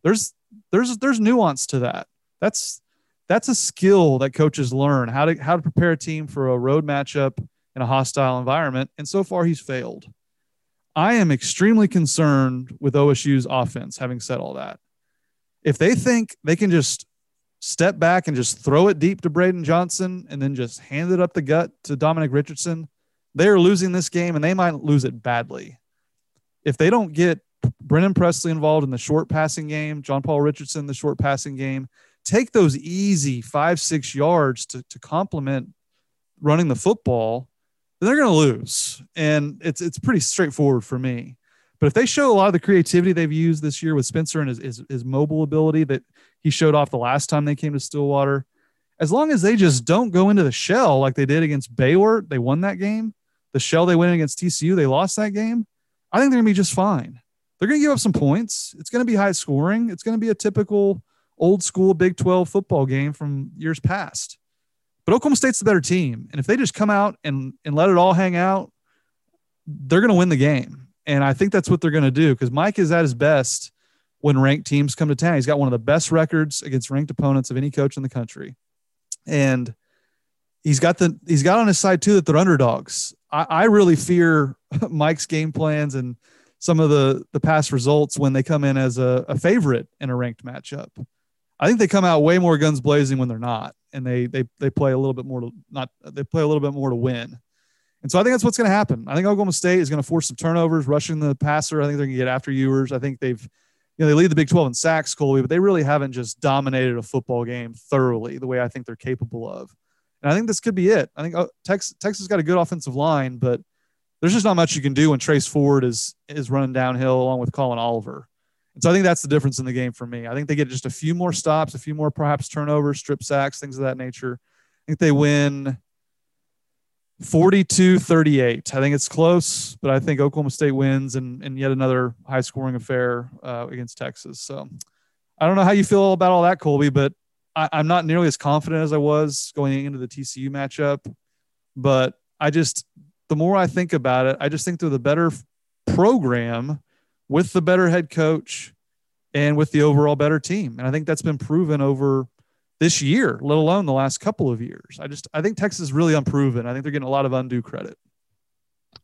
There's there's there's nuance to that. That's that's a skill that coaches learn how to how to prepare a team for a road matchup in a hostile environment. And so far, he's failed. I am extremely concerned with OSU's offense. Having said all that, if they think they can just step back and just throw it deep to Braydon Johnson and then just hand it up the gut to Dominic Richardson they are losing this game and they might lose it badly. If they don't get Brennan Presley involved in the short passing game, John Paul Richardson, the short passing game, take those easy five, six yards to, to complement running the football, they're going to lose. And it's, it's pretty straightforward for me. But if they show a lot of the creativity they've used this year with Spencer and his, his, his mobile ability that he showed off the last time they came to Stillwater, as long as they just don't go into the shell like they did against Baylor, they won that game the shell they went against TCU, they lost that game. I think they're going to be just fine. They're going to give up some points. It's going to be high scoring. It's going to be a typical old school Big 12 football game from years past. But Oklahoma State's the better team. And if they just come out and, and let it all hang out, they're going to win the game. And I think that's what they're going to do because Mike is at his best when ranked teams come to town. He's got one of the best records against ranked opponents of any coach in the country. And he's got the he's got on his side too that they're underdogs. I, I really fear Mike's game plans and some of the the past results when they come in as a, a favorite in a ranked matchup. I think they come out way more guns blazing when they're not, and they they they play a little bit more to not they play a little bit more to win. And so I think that's what's going to happen. I think Oklahoma State is going to force some turnovers, rushing the passer. I think they're going to get after Ewers. I think they've, you know, they lead the Big 12 in sacks, Colby, but they really haven't just dominated a football game thoroughly the way I think they're capable of. And I think this could be it. I think uh, Texas Texas got a good offensive line, but there's just not much you can do when Trace Ford is is running downhill along with Collin Oliver. And so I think that's the difference in the game for me. I think they get just a few more stops, a few more perhaps turnovers, strip sacks, things of that nature. I think they win 42 38. I think it's close, but I think Oklahoma State wins and, and yet another high scoring affair uh, against Texas. So I don't know how you feel about all that, Colby, but I, I'm not nearly as confident as I was going into the TCU matchup, but I just the more I think about it, I just think they're the better program with the better head coach and with the overall better team. And I think that's been proven over this year, let alone the last couple of years. I just I think Texas is really unproven. I think they're getting a lot of undue credit.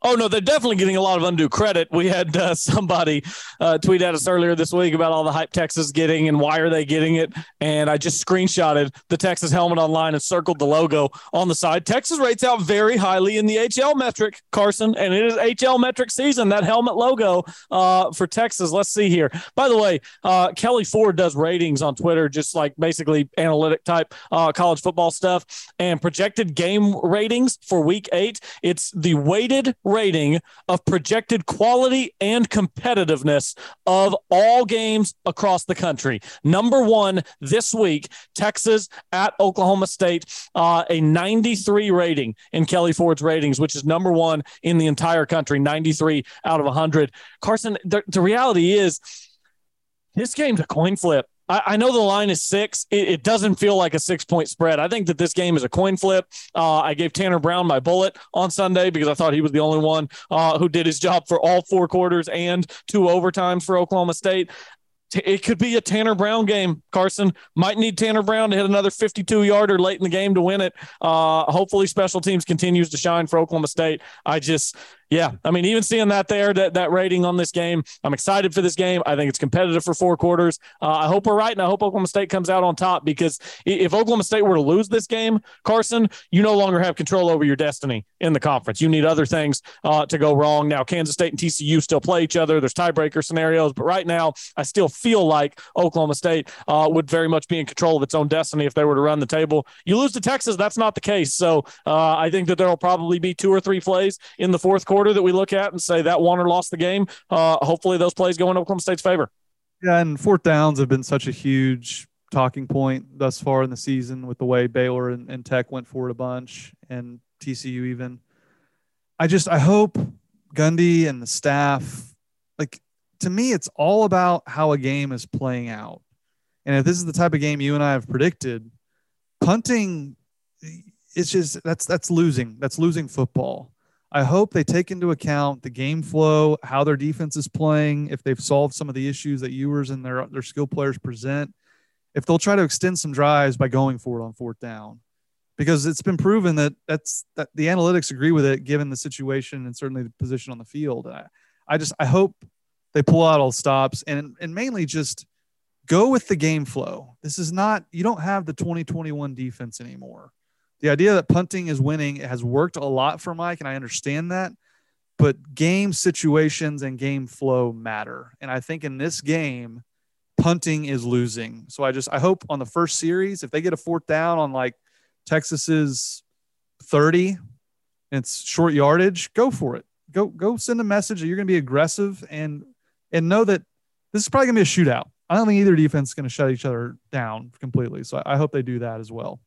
Oh no, they're definitely getting a lot of undue credit. We had uh, somebody uh, tweet at us earlier this week about all the hype Texas getting and why are they getting it. And I just screenshotted the Texas helmet online and circled the logo on the side. Texas rates out very highly in the HL metric, Carson, and it is HL metric season. That helmet logo uh, for Texas. Let's see here. By the way, uh, Kelley Ford does ratings on Twitter, just like basically analytic type uh, college football stuff and projected game ratings for Week Eight. It's the weighted rating of projected quality and competitiveness of all games across the country. Number one this week, Texas at Oklahoma State, uh, a 93 rating in Kelley Ford's ratings, which is number one in the entire country, 93 out of 100. Carson, the, the reality is this game's a coin flip. I, I know the line is six. It, it, doesn't feel like a six point spread. I think that this game is a coin flip. Uh, I gave Tanner Brown my bullet on Sunday because I thought he was the only one uh, who did his job for all four quarters and two overtimes for Oklahoma State it could be a Tanner Brown game. Carson might need Tanner Brown to hit another 52 yarder late in the game to win it. Uh, hopefully, special teams continues to shine for Oklahoma State. I just, yeah, I mean, even seeing that there, that, that rating on this game, I'm excited for this game. I think it's competitive for four quarters. Uh, I hope we're right, and I hope Oklahoma State comes out on top because if Oklahoma State were to lose this game, Carson, you no longer have control over your destiny in the conference. You need other things uh, to go wrong. Now, Kansas State and TCU still play each other. There's tiebreaker scenarios, but right now, I still feel like Oklahoma State uh, would very much be in control of its own destiny if they were to run the table. You lose to Texas, that's not the case. So uh, I think that there will probably be two or three plays in the fourth quarter that we look at and say that won or lost the game. Uh, hopefully, those plays go in Oklahoma State's favor. Yeah, and fourth downs have been such a huge talking point thus far in the season with the way Baylor and, and Tech went forward a bunch and TCU even. I just I hope Gundy and the staff like to me it's all about how a game is playing out. And if this is the type of game you and I have predicted, punting it's just that's that's losing. That's losing football. I hope they take into account the game flow, how their defense is playing, if they've solved some of the issues that Ewers and their their skill players present, if they'll try to extend some drives by going for it on fourth down, because it's been proven that that's that the analytics agree with it given the situation and certainly the position on the field. I, I just I hope they pull out all stops and and mainly just go with the game flow. This is not you don't have the 2021 defense anymore the idea that punting is winning has worked a lot for Mike, and I understand that. But game situations and game flow matter. And I think in this game, punting is losing. So I just I hope on the first series, if they get a fourth down on like Texas's 30, it's short yardage, go for it. Go go send a message that you're gonna be aggressive and and know that this is probably gonna be a shootout. I don't think either defense is gonna shut each other down completely. So I hope they do that as well.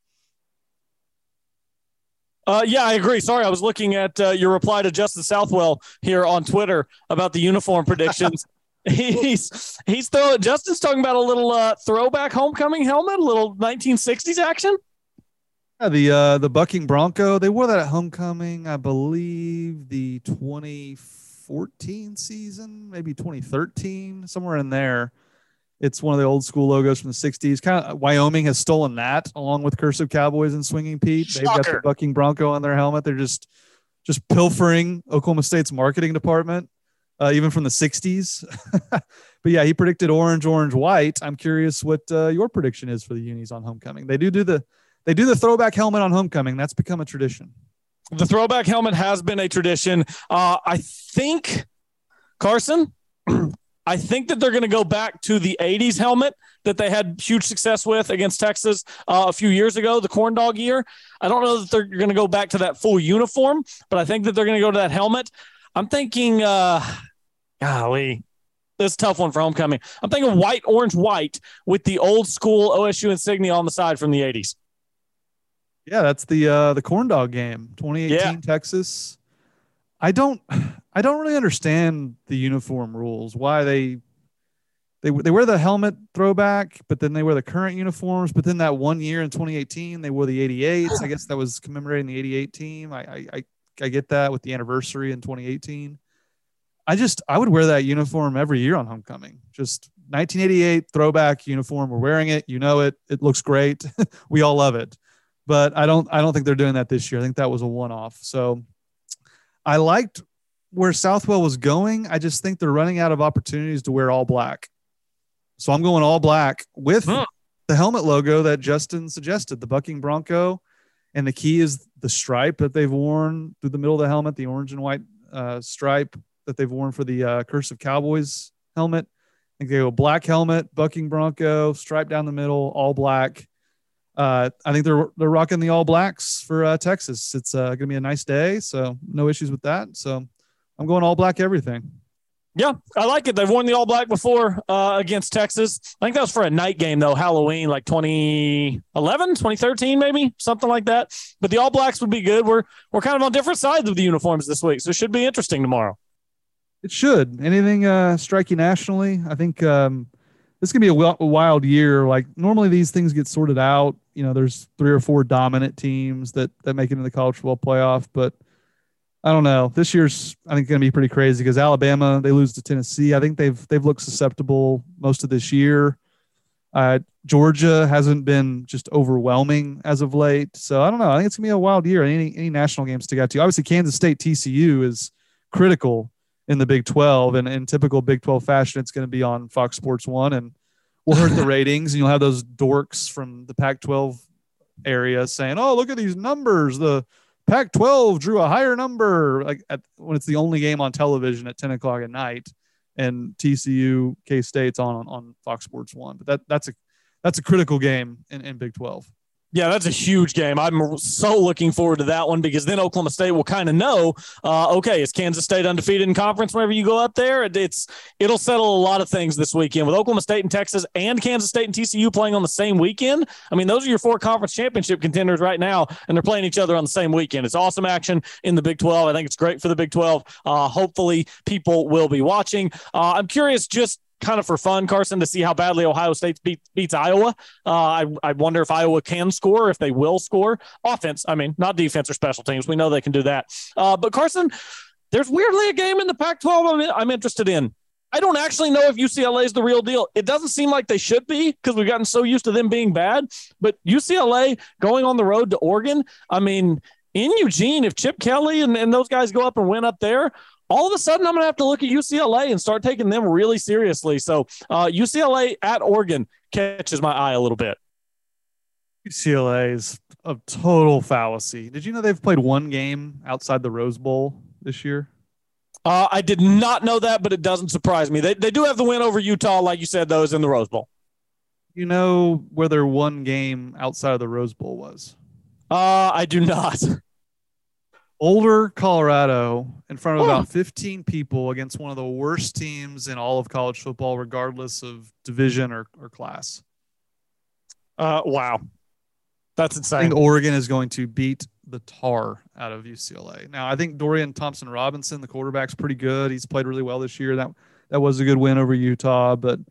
Uh, yeah, I agree. Sorry, I was looking at uh, your reply to Justin Southwell here on Twitter about the uniform predictions. he's he's throwing. Justin's talking about a little uh, throwback homecoming helmet, a little 1960s action. Yeah, the uh, the bucking bronco. They wore that at homecoming, I believe, the 2014 season, maybe 2013, somewhere in there. It's one of the old school logos from the 60s. Kind of Wyoming has stolen that along with Cursive Cowboys and Swinging Pete. They've got the bucking bronco on their helmet. They're just just pilfering Oklahoma State's marketing department, uh, even from the 60s. but yeah, he predicted orange, orange, white. I'm curious what uh, your prediction is for the unis on homecoming. They do do the they do the throwback helmet on homecoming. That's become a tradition. The throwback helmet has been a tradition. Uh, I think Carson. I think that they're going to go back to the 80s helmet that they had huge success with against Texas uh, a few years ago, the corn dog year. I don't know that they're going to go back to that full uniform, but I think that they're going to go to that helmet. I'm thinking, uh, golly, this tough one for homecoming. I'm thinking white, orange, white with the old school OSU insignia on the side from the 80s. Yeah, that's the uh, the corn dog game, 2018 yeah. Texas. I don't I don't really understand the uniform rules. Why they they they wear the helmet throwback, but then they wear the current uniforms. But then that one year in 2018, they wore the 88s. I guess that was commemorating the 88 team. I I I get that with the anniversary in 2018. I just I would wear that uniform every year on homecoming. Just 1988 throwback uniform. We're wearing it. You know it. It looks great. we all love it. But I don't I don't think they're doing that this year. I think that was a one off. So I liked where Southwell was going. I just think they're running out of opportunities to wear all black. So I'm going all black with huh. the helmet logo that Justin suggested, the bucking bronco, and the key is the stripe that they've worn through the middle of the helmet, the orange and white uh, stripe that they've worn for the uh, Cursive Cowboys helmet. I think they go black helmet, bucking bronco, stripe down the middle, all black. Uh, I think they're they're rocking the all blacks for uh, Texas. It's uh, gonna be a nice day, so no issues with that. So I'm going all black everything. Yeah, I like it. They've worn the all black before uh, against Texas. I think that was for a night game, though, Halloween, like 2011, 2013, maybe something like that. But the all blacks would be good. We're we're kind of on different sides of the uniforms this week, so it should be interesting tomorrow. It should. Anything uh, strike you nationally? I think um, this can be a, a wild year. Like normally, these things get sorted out. You know, there's three or four dominant teams that that make it into the college football playoff, but I don't know. This year's I think going to be pretty crazy because Alabama they lose to Tennessee. I think they've they've looked susceptible most of this year. Uh, Georgia hasn't been just overwhelming as of late, so I don't know. I think it's gonna be a wild year. Any any national games to get to. Obviously, Kansas State TCU is critical in the Big Twelve, and in typical Big Twelve fashion, it's going to be on Fox Sports One, and will hurt the ratings. And you'll have those dorks from the Pac twelve area saying, "Oh, look at these numbers." The Pac-12 drew a higher number like at, when it's the only game on television at 10 o'clock at night, and TCU K State's on on Fox Sports One. But that that's a that's a critical game in, in Big 12. Yeah, that's a huge game. I'm so looking forward to that one because then Oklahoma State will kind of know, uh, okay, is Kansas State undefeated in conference whenever you go up there? It's it'll settle a lot of things this weekend with Oklahoma State and Texas and Kansas State and TCU playing on the same weekend. I mean, those are your four conference championship contenders right now, and they're playing each other on the same weekend. It's awesome action in the Big 12. I think it's great for the Big 12. Uh, hopefully, people will be watching. Uh, I'm curious just kind of for fun, Carson, to see how badly Ohio State beat, beats Iowa. Uh, I, I wonder if Iowa can score, if they will score. Offense, I mean, not defense or special teams. We know they can do that. Uh, but Carson, there's weirdly a game in the Pac 12 I'm, I'm interested in. I don't actually know if UCLA is the real deal. It doesn't seem like they should be because we've gotten so used to them being bad. But UCLA going on the road to Oregon, I mean, in Eugene, if Chip Kelly and, and those guys go up and win up there, all of a sudden I'm going to have to look at UCLA and start taking them really seriously. So uh, UCLA at Oregon catches my eye a little bit. UCLA is a total fallacy. Did you know they've played one game outside the Rose Bowl this year? Uh, I did not know that, but it doesn't surprise me. They, they do have the win over Utah, like you said, those in the Rose Bowl. You know where their one game outside of the Rose Bowl was? Uh, I do not. Boulder, Colorado, in front of about 15 people against one of the worst teams in all of college football, regardless of division or, or class. Uh, wow. That's insane. I think Oregon is going to beat the tar out of UCLA. Now, I think Dorian Thompson Robinson, the quarterback's pretty good. He's played really well this year. That that was a good win over Utah, but –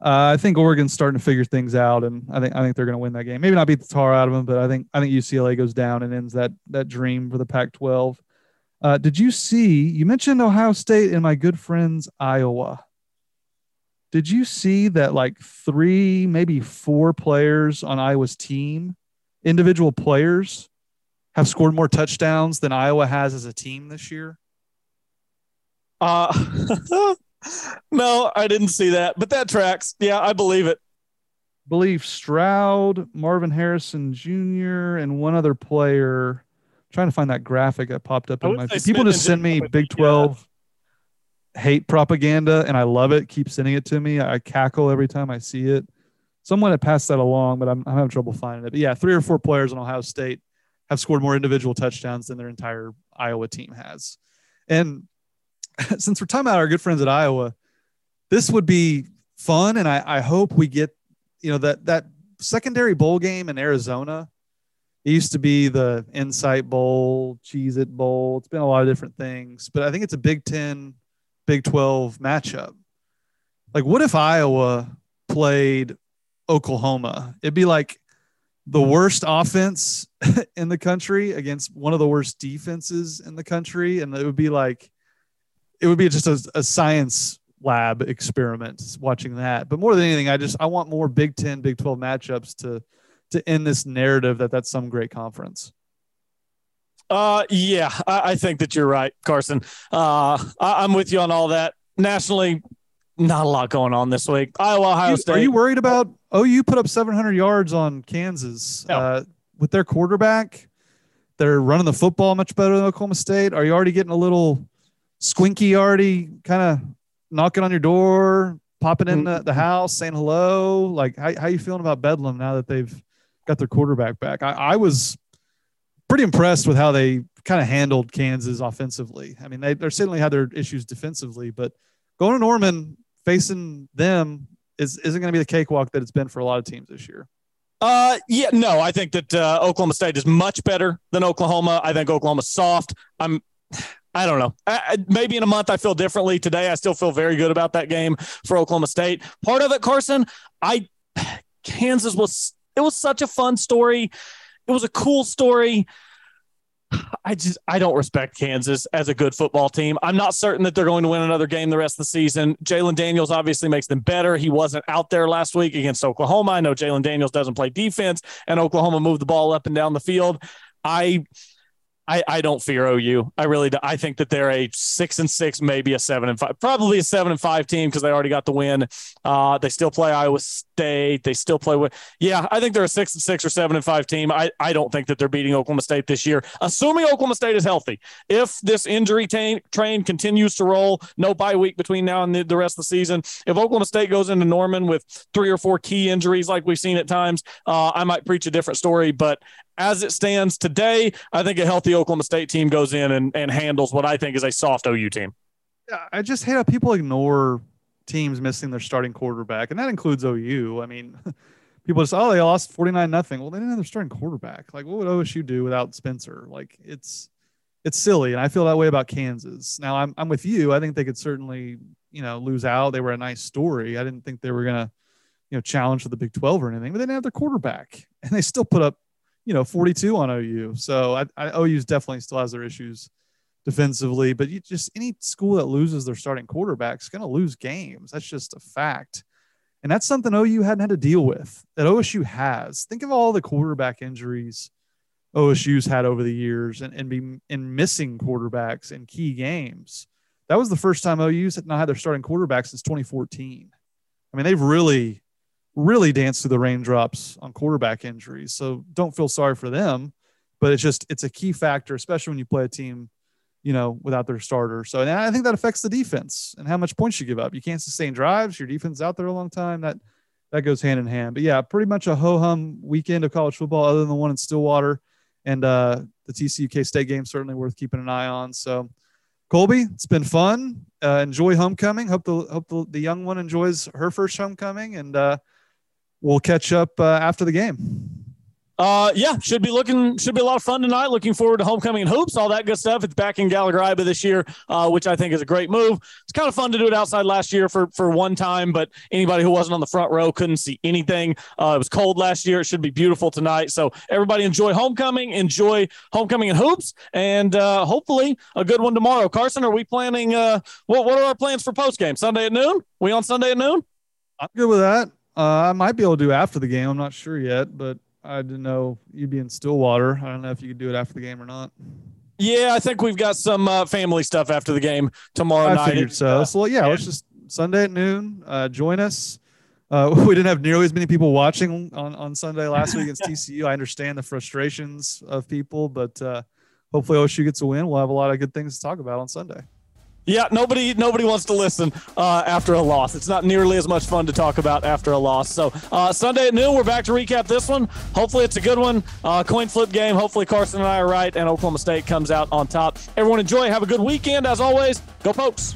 uh, I think Oregon's starting to figure things out, and I think I think they're going to win that game. Maybe not beat the tar out of them, but I think I think UCLA goes down and ends that that dream for the Pac-12. Uh, did you see? You mentioned Ohio State and my good friends Iowa. Did you see that like three, maybe four players on Iowa's team, individual players, have scored more touchdowns than Iowa has as a team this year? Uh no, I didn't see that, but that tracks. Yeah, I believe it. Believe Stroud, Marvin Harrison Jr., and one other player. I'm trying to find that graphic that popped up in my people just send me Big 12 yeah. hate propaganda and I love it. Keep sending it to me. I cackle every time I see it. Someone had passed that along, but I'm, I'm having trouble finding it. But yeah, three or four players on Ohio State have scored more individual touchdowns than their entire Iowa team has. And since we're talking about our good friends at Iowa, this would be fun, and I, I hope we get you know that that secondary bowl game in Arizona. It used to be the Insight Bowl, Cheez It Bowl. It's been a lot of different things, but I think it's a Big Ten, Big Twelve matchup. Like, what if Iowa played Oklahoma? It'd be like the worst offense in the country against one of the worst defenses in the country, and it would be like it would be just a, a science lab experiment watching that. But more than anything, I just I want more Big Ten, Big Twelve matchups to to end this narrative that that's some great conference. Uh, yeah, I, I think that you're right, Carson. Uh, I, am with you on all that. Nationally, not a lot going on this week. Iowa, Ohio you, State. Are you worried about? Oh, you put up 700 yards on Kansas no. uh, with their quarterback. They're running the football much better than Oklahoma State. Are you already getting a little squinky? Already kind of knocking on your door, popping in the, the, house, saying hello. Like, how how you feeling about Bedlam now that they've got their quarterback back? I, I was pretty impressed with how they kind of handled Kansas offensively. I mean, they they certainly had their issues defensively, but going to Norman facing them is isn't going to be the cakewalk that it's been for a lot of teams this year. Uh, yeah, no, I think that uh, Oklahoma State is much better than Oklahoma. I think Oklahoma's soft. I'm, I don't know. I, maybe in a month I feel differently. Today I still feel very good about that game for Oklahoma State. Part of it, Carson, I, Kansas was it was such a fun story. It was a cool story. I just I don't respect Kansas as a good football team. I'm not certain that they're going to win another game the rest of the season. Jalon Daniels obviously makes them better. He wasn't out there last week against Oklahoma. I know Jalon Daniels doesn't play defense, and Oklahoma moved the ball up and down the field. I I, I don't fear OU. I really do. I think that they're a six and six, maybe a seven and five, probably a seven and five team because they already got the win. Uh, they still play Iowa State. They still play with, yeah, I think they're a six and six or seven and five team. I, I don't think that they're beating Oklahoma State this year, assuming Oklahoma State is healthy. If this injury t- train continues to roll, no bye week between now and the, the rest of the season. If Oklahoma State goes into Norman with three or four key injuries like we've seen at times, uh, I might preach a different story. But as it stands today, I think a healthy Oklahoma State team goes in and, and handles what I think is a soft OU team. I just hate how people ignore teams missing their starting quarterback, and that includes OU. I mean, people just oh they lost forty nine nothing. Well, they didn't have their starting quarterback. Like, what would OSU do without Spencer? Like, it's it's silly, and I feel that way about Kansas. Now, I'm I'm with you. I think they could certainly you know lose out. They were a nice story. I didn't think they were gonna you know challenge for the Big Twelve or anything, but they didn't have their quarterback, and they still put up you know 42 on OU. So I, I OU's definitely still has their issues defensively, but you just any school that loses their starting quarterback is going to lose games. That's just a fact. And that's something OU hadn't had to deal with that OSU has. Think of all the quarterback injuries OSU's had over the years and, and be in missing quarterbacks in key games. That was the first time OU's had not had their starting quarterback since 2014. I mean, they've really really dance through the raindrops on quarterback injuries. So don't feel sorry for them, but it's just it's a key factor, especially when you play a team, you know, without their starter. So and I think that affects the defense and how much points you give up. You can't sustain drives. Your defense out there a long time. That that goes hand in hand. But yeah, pretty much a ho hum weekend of college football, other than the one in Stillwater, and uh, the TCU K State game certainly worth keeping an eye on. So. Colby, it's been fun. Uh, enjoy homecoming. Hope the hope the, the young one enjoys her first homecoming, and uh, we'll catch up uh, after the game. Uh, yeah, should be looking, should be a lot of fun tonight. Looking forward to homecoming and hoops, all that good stuff. It's back in Gallagher Iba this year, uh, which I think is a great move. It's kind of fun to do it outside last year for for one time, but anybody who wasn't on the front row couldn't see anything. Uh, it was cold last year. It should be beautiful tonight. So everybody enjoy homecoming, enjoy homecoming and hoops, and uh, hopefully a good one tomorrow. Carson, are we planning? Uh, what what are our plans for post game? Sunday at noon? We on Sunday at noon? I'm good with that. Uh, I might be able to do after the game. I'm not sure yet, but I didn't know you'd be in Stillwater. I don't know if you could do it after the game or not. Yeah, I think we've got some uh, family stuff after the game tomorrow I night. Figured so. Uh, so yeah, yeah, let's just Sunday at noon. Uh, join us. Uh, we didn't have nearly as many people watching on, on Sunday last week against TCU. I understand the frustrations of people, but uh, hopefully OSU gets a win. We'll have a lot of good things to talk about on Sunday. Yeah, nobody nobody wants to listen uh, after a loss. It's not nearly as much fun to talk about after a loss. So uh, Sunday at noon, we're back to recap this one. Hopefully, it's a good one. Uh, coin flip game. Hopefully, Carson and I are right, and Oklahoma State comes out on top. Everyone enjoy. Have a good weekend. As always, go Pokes.